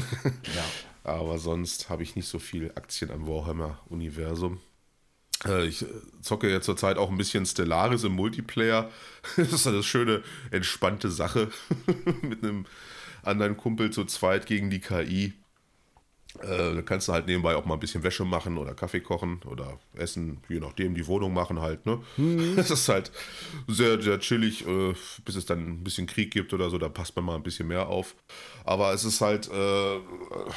ja. Aber sonst habe ich nicht so viel Aktien am Warhammer-Universum. Äh, ich zocke ja zurzeit auch ein bisschen Stellaris im Multiplayer. Das ist eine schöne, entspannte Sache mit einem anderen Kumpel zu zweit gegen die KI. Äh, da kannst du halt nebenbei auch mal ein bisschen Wäsche machen oder Kaffee kochen oder essen, je nachdem, die Wohnung machen halt. Ne? Mhm. Das ist halt sehr, sehr chillig, äh, bis es dann ein bisschen Krieg gibt oder so, da passt man mal ein bisschen mehr auf. Aber es ist halt äh,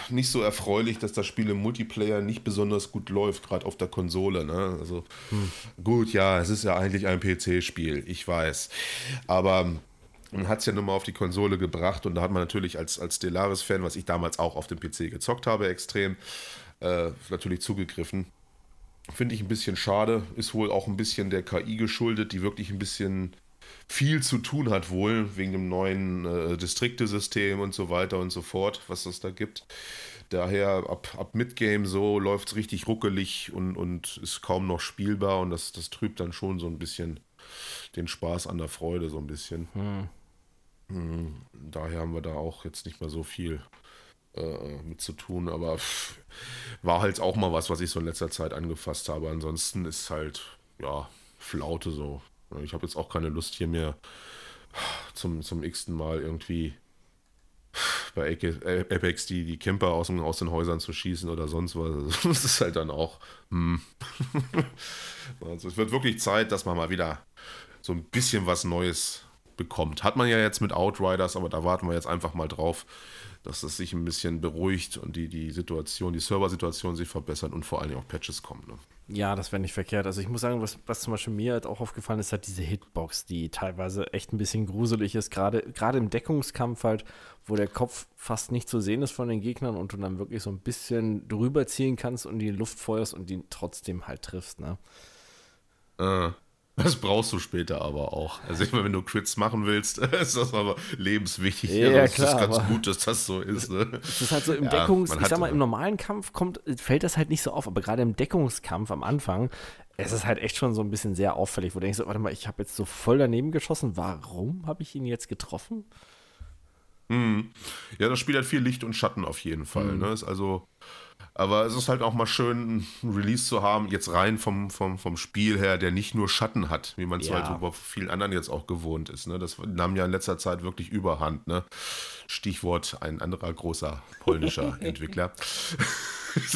nicht so erfreulich, dass das Spiel im Multiplayer nicht besonders gut läuft, gerade auf der Konsole. Ne? Also mhm. gut, ja, es ist ja eigentlich ein PC-Spiel, ich weiß. Aber und hat es ja nun mal auf die Konsole gebracht und da hat man natürlich als, als Stellaris-Fan, was ich damals auch auf dem PC gezockt habe, extrem, äh, natürlich zugegriffen. Finde ich ein bisschen schade, ist wohl auch ein bisschen der KI geschuldet, die wirklich ein bisschen viel zu tun hat wohl, wegen dem neuen äh, Distriktesystem und so weiter und so fort, was es da gibt. Daher ab, ab Midgame so läuft es richtig ruckelig und, und ist kaum noch spielbar und das, das trübt dann schon so ein bisschen den Spaß an der Freude so ein bisschen. Hm. Hm. Daher haben wir da auch jetzt nicht mehr so viel äh, mit zu tun, aber pff, war halt auch mal was, was ich so in letzter Zeit angefasst habe. Ansonsten ist halt, ja, Flaute so. Ich habe jetzt auch keine Lust hier mehr zum, zum x-ten Mal irgendwie bei Apex die, die Camper aus, aus den Häusern zu schießen oder sonst was. Das ist halt dann auch. Hm. Also es wird wirklich Zeit, dass man mal wieder so ein bisschen was Neues bekommt. Hat man ja jetzt mit Outriders, aber da warten wir jetzt einfach mal drauf, dass es sich ein bisschen beruhigt und die, die Situation, die Serversituation sich verbessert und vor allem auch Patches kommen. Ne? Ja, das wäre nicht verkehrt. Also ich muss sagen, was, was zum Beispiel mir halt auch aufgefallen ist, halt diese Hitbox, die teilweise echt ein bisschen gruselig ist, gerade, gerade im Deckungskampf halt, wo der Kopf fast nicht zu sehen ist von den Gegnern und du dann wirklich so ein bisschen drüber ziehen kannst und die Luft feuerst und die trotzdem halt triffst, ne? Äh, das brauchst du später aber auch. Also ich meine, wenn du Crits machen willst, ist das aber lebenswichtig. Ja, ja klar. Das ist ganz gut, dass das so ist. Ne? Das ist halt so im ja, Deckungs, ich sag mal, im normalen Kampf kommt, fällt das halt nicht so auf, aber gerade im Deckungskampf am Anfang, es ist halt echt schon so ein bisschen sehr auffällig, wo du denkst, warte mal, ich habe jetzt so voll daneben geschossen, warum habe ich ihn jetzt getroffen? Mhm. Ja, das spielt halt viel Licht und Schatten auf jeden Fall. Mhm. Ne? Ist also aber es ist halt auch mal schön, ein Release zu haben, jetzt rein vom, vom, vom Spiel her, der nicht nur Schatten hat, wie man es ja. halt bei vielen anderen jetzt auch gewohnt ist. Ne? Das nahm ja in letzter Zeit wirklich überhand. Ne? Stichwort ein anderer großer polnischer Entwickler.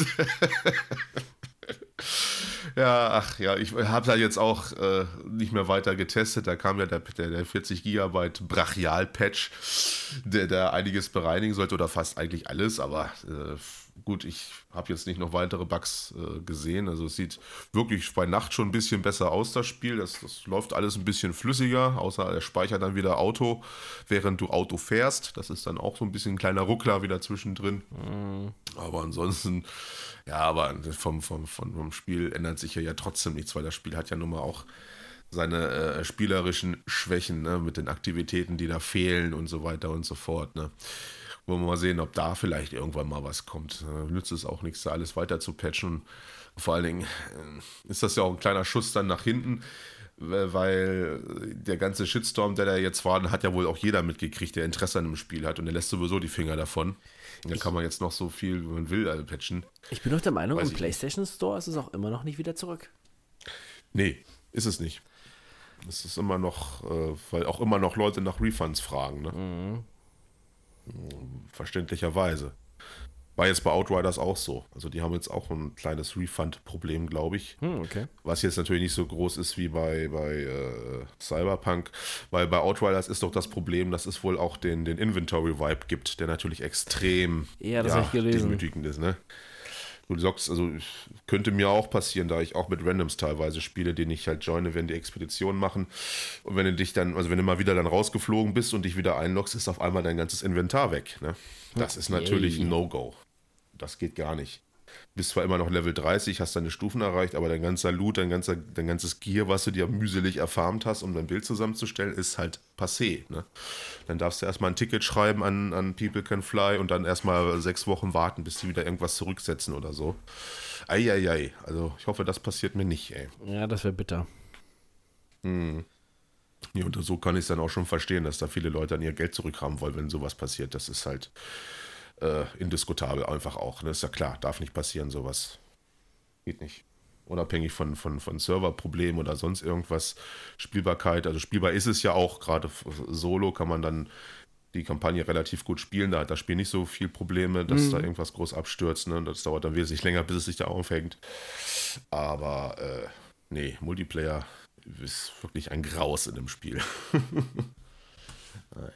ja, ach ja, ich habe da jetzt auch äh, nicht mehr weiter getestet. Da kam ja der, der, der 40 Gigabyte Brachial-Patch, der da einiges bereinigen sollte oder fast eigentlich alles, aber äh, gut, ich habe jetzt nicht noch weitere Bugs äh, gesehen. Also es sieht wirklich bei Nacht schon ein bisschen besser aus, das Spiel. Das, das läuft alles ein bisschen flüssiger, außer er speichert dann wieder Auto, während du Auto fährst. Das ist dann auch so ein bisschen ein kleiner Ruckler wieder zwischendrin. Mhm. Aber ansonsten, ja, aber vom, vom, vom, vom Spiel ändert sich ja, ja trotzdem nichts, weil das Spiel hat ja nun mal auch seine äh, spielerischen Schwächen ne, mit den Aktivitäten, die da fehlen und so weiter und so fort. Ne. Wollen wir mal sehen, ob da vielleicht irgendwann mal was kommt. Äh, nützt es auch nichts, da alles weiter zu patchen. Vor allen Dingen äh, ist das ja auch ein kleiner Schuss dann nach hinten, weil der ganze Shitstorm, der da jetzt war, hat ja wohl auch jeder mitgekriegt, der Interesse an dem Spiel hat und der lässt sowieso die Finger davon. Da kann man jetzt noch so viel, wie man will, also patchen. Ich bin doch der Meinung, Weiß im PlayStation nicht. Store ist es auch immer noch nicht wieder zurück. Nee, ist es nicht. Es ist immer noch, äh, weil auch immer noch Leute nach Refunds fragen. Ne? Mhm. Verständlicherweise. War jetzt bei Outriders auch so. Also die haben jetzt auch ein kleines Refund-Problem, glaube ich. Hm, okay. Was jetzt natürlich nicht so groß ist wie bei, bei äh, Cyberpunk. Weil bei Outriders ist doch das Problem, dass es wohl auch den, den Inventory-Vibe gibt, der natürlich extrem ja, ja, demütigend ist. Ne? Du sagst, also könnte mir auch passieren, da ich auch mit Randoms teilweise spiele, den ich halt joine, wenn die Expeditionen machen. Und wenn du dich dann, also wenn du mal wieder dann rausgeflogen bist und dich wieder einloggst, ist auf einmal dein ganzes Inventar weg. Ne? Das okay. ist natürlich ein No-Go. Das geht gar nicht bist zwar immer noch Level 30, hast deine Stufen erreicht, aber dein ganzer Loot, dein, ganzer, dein ganzes Gear, was du dir mühselig erfarmt hast, um dein Bild zusammenzustellen, ist halt passé. Ne? Dann darfst du erstmal ein Ticket schreiben an, an People Can Fly und dann erstmal sechs Wochen warten, bis sie wieder irgendwas zurücksetzen oder so. Eieiei, also ich hoffe, das passiert mir nicht, ey. Ja, das wäre bitter. Hm. Ja, und so kann ich es dann auch schon verstehen, dass da viele Leute an ihr Geld zurückhaben wollen, wenn sowas passiert. Das ist halt äh, indiskutabel einfach auch. Ne? Ist ja klar, darf nicht passieren, sowas. Geht nicht. Unabhängig von, von, von Serverproblemen oder sonst irgendwas. Spielbarkeit, also spielbar ist es ja auch, gerade solo kann man dann die Kampagne relativ gut spielen. Da hat das Spiel nicht so viel Probleme, dass mhm. da irgendwas groß abstürzt. Ne? Das dauert dann wesentlich länger, bis es sich da aufhängt. Aber äh, nee, Multiplayer ist wirklich ein Graus in dem Spiel. naja.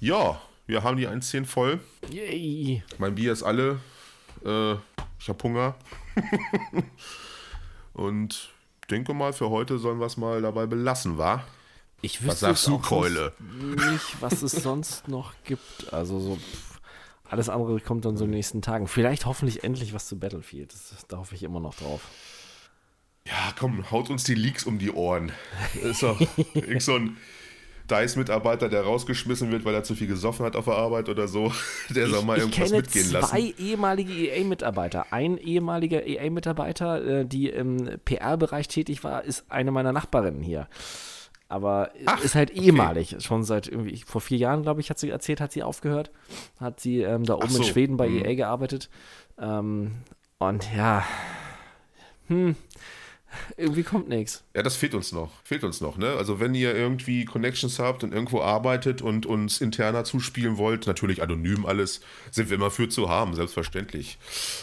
Ja, wir haben die 1.10 voll. Yay. Mein Bier ist alle. Äh, ich habe Hunger. Und denke mal, für heute sollen wir es mal dabei belassen, wa? Ich wüsste was sagst du, Keule? Nicht, was es sonst noch gibt. Also so pff, alles andere kommt dann so in den nächsten Tagen. Vielleicht hoffentlich endlich was zu Battlefield. Das, da hoffe ich immer noch drauf. Ja, komm, haut uns die Leaks um die Ohren. Ist doch so ein DICE-Mitarbeiter, der rausgeschmissen wird, weil er zu viel gesoffen hat auf der Arbeit oder so, der soll mal irgendwas mitgehen lassen. Ich kenne zwei ehemalige EA-Mitarbeiter. Ein ehemaliger EA-Mitarbeiter, äh, die im PR-Bereich tätig war, ist eine meiner Nachbarinnen hier. Aber Ach, ist halt ehemalig. Okay. Schon seit irgendwie, vor vier Jahren, glaube ich, hat sie erzählt, hat sie aufgehört. Hat sie ähm, da oben so. in Schweden bei hm. EA gearbeitet. Ähm, und ja, hm, irgendwie kommt nichts. Ja, das fehlt uns noch. Fehlt uns noch, ne? Also wenn ihr irgendwie Connections habt und irgendwo arbeitet und uns interner zuspielen wollt, natürlich anonym alles, sind wir immer für zu haben, selbstverständlich.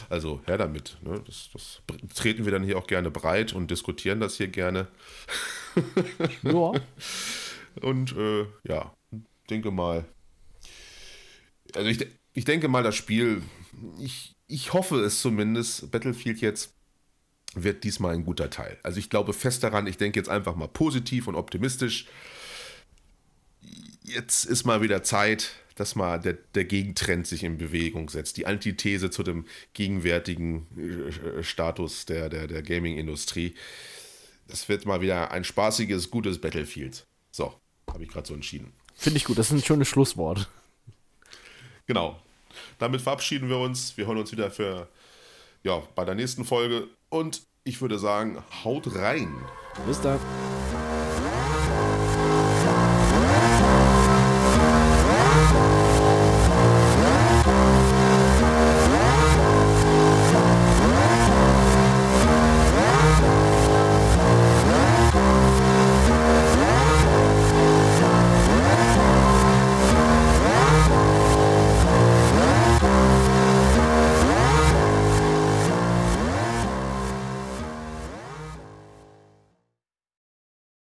Also her damit. Ne? Das, das treten wir dann hier auch gerne breit und diskutieren das hier gerne. Ja. und äh, ja, denke mal. Also ich, ich denke mal, das Spiel, ich, ich hoffe es zumindest, Battlefield jetzt wird diesmal ein guter Teil. Also ich glaube fest daran, ich denke jetzt einfach mal positiv und optimistisch. Jetzt ist mal wieder Zeit, dass mal der, der Gegentrend sich in Bewegung setzt. Die Antithese zu dem gegenwärtigen äh, Status der, der, der Gaming-Industrie. Das wird mal wieder ein spaßiges, gutes Battlefield. So, habe ich gerade so entschieden. Finde ich gut, das ist ein schönes Schlusswort. Genau. Damit verabschieden wir uns. Wir hören uns wieder für ja, bei der nächsten Folge und ich würde sagen, haut rein. Bis dann.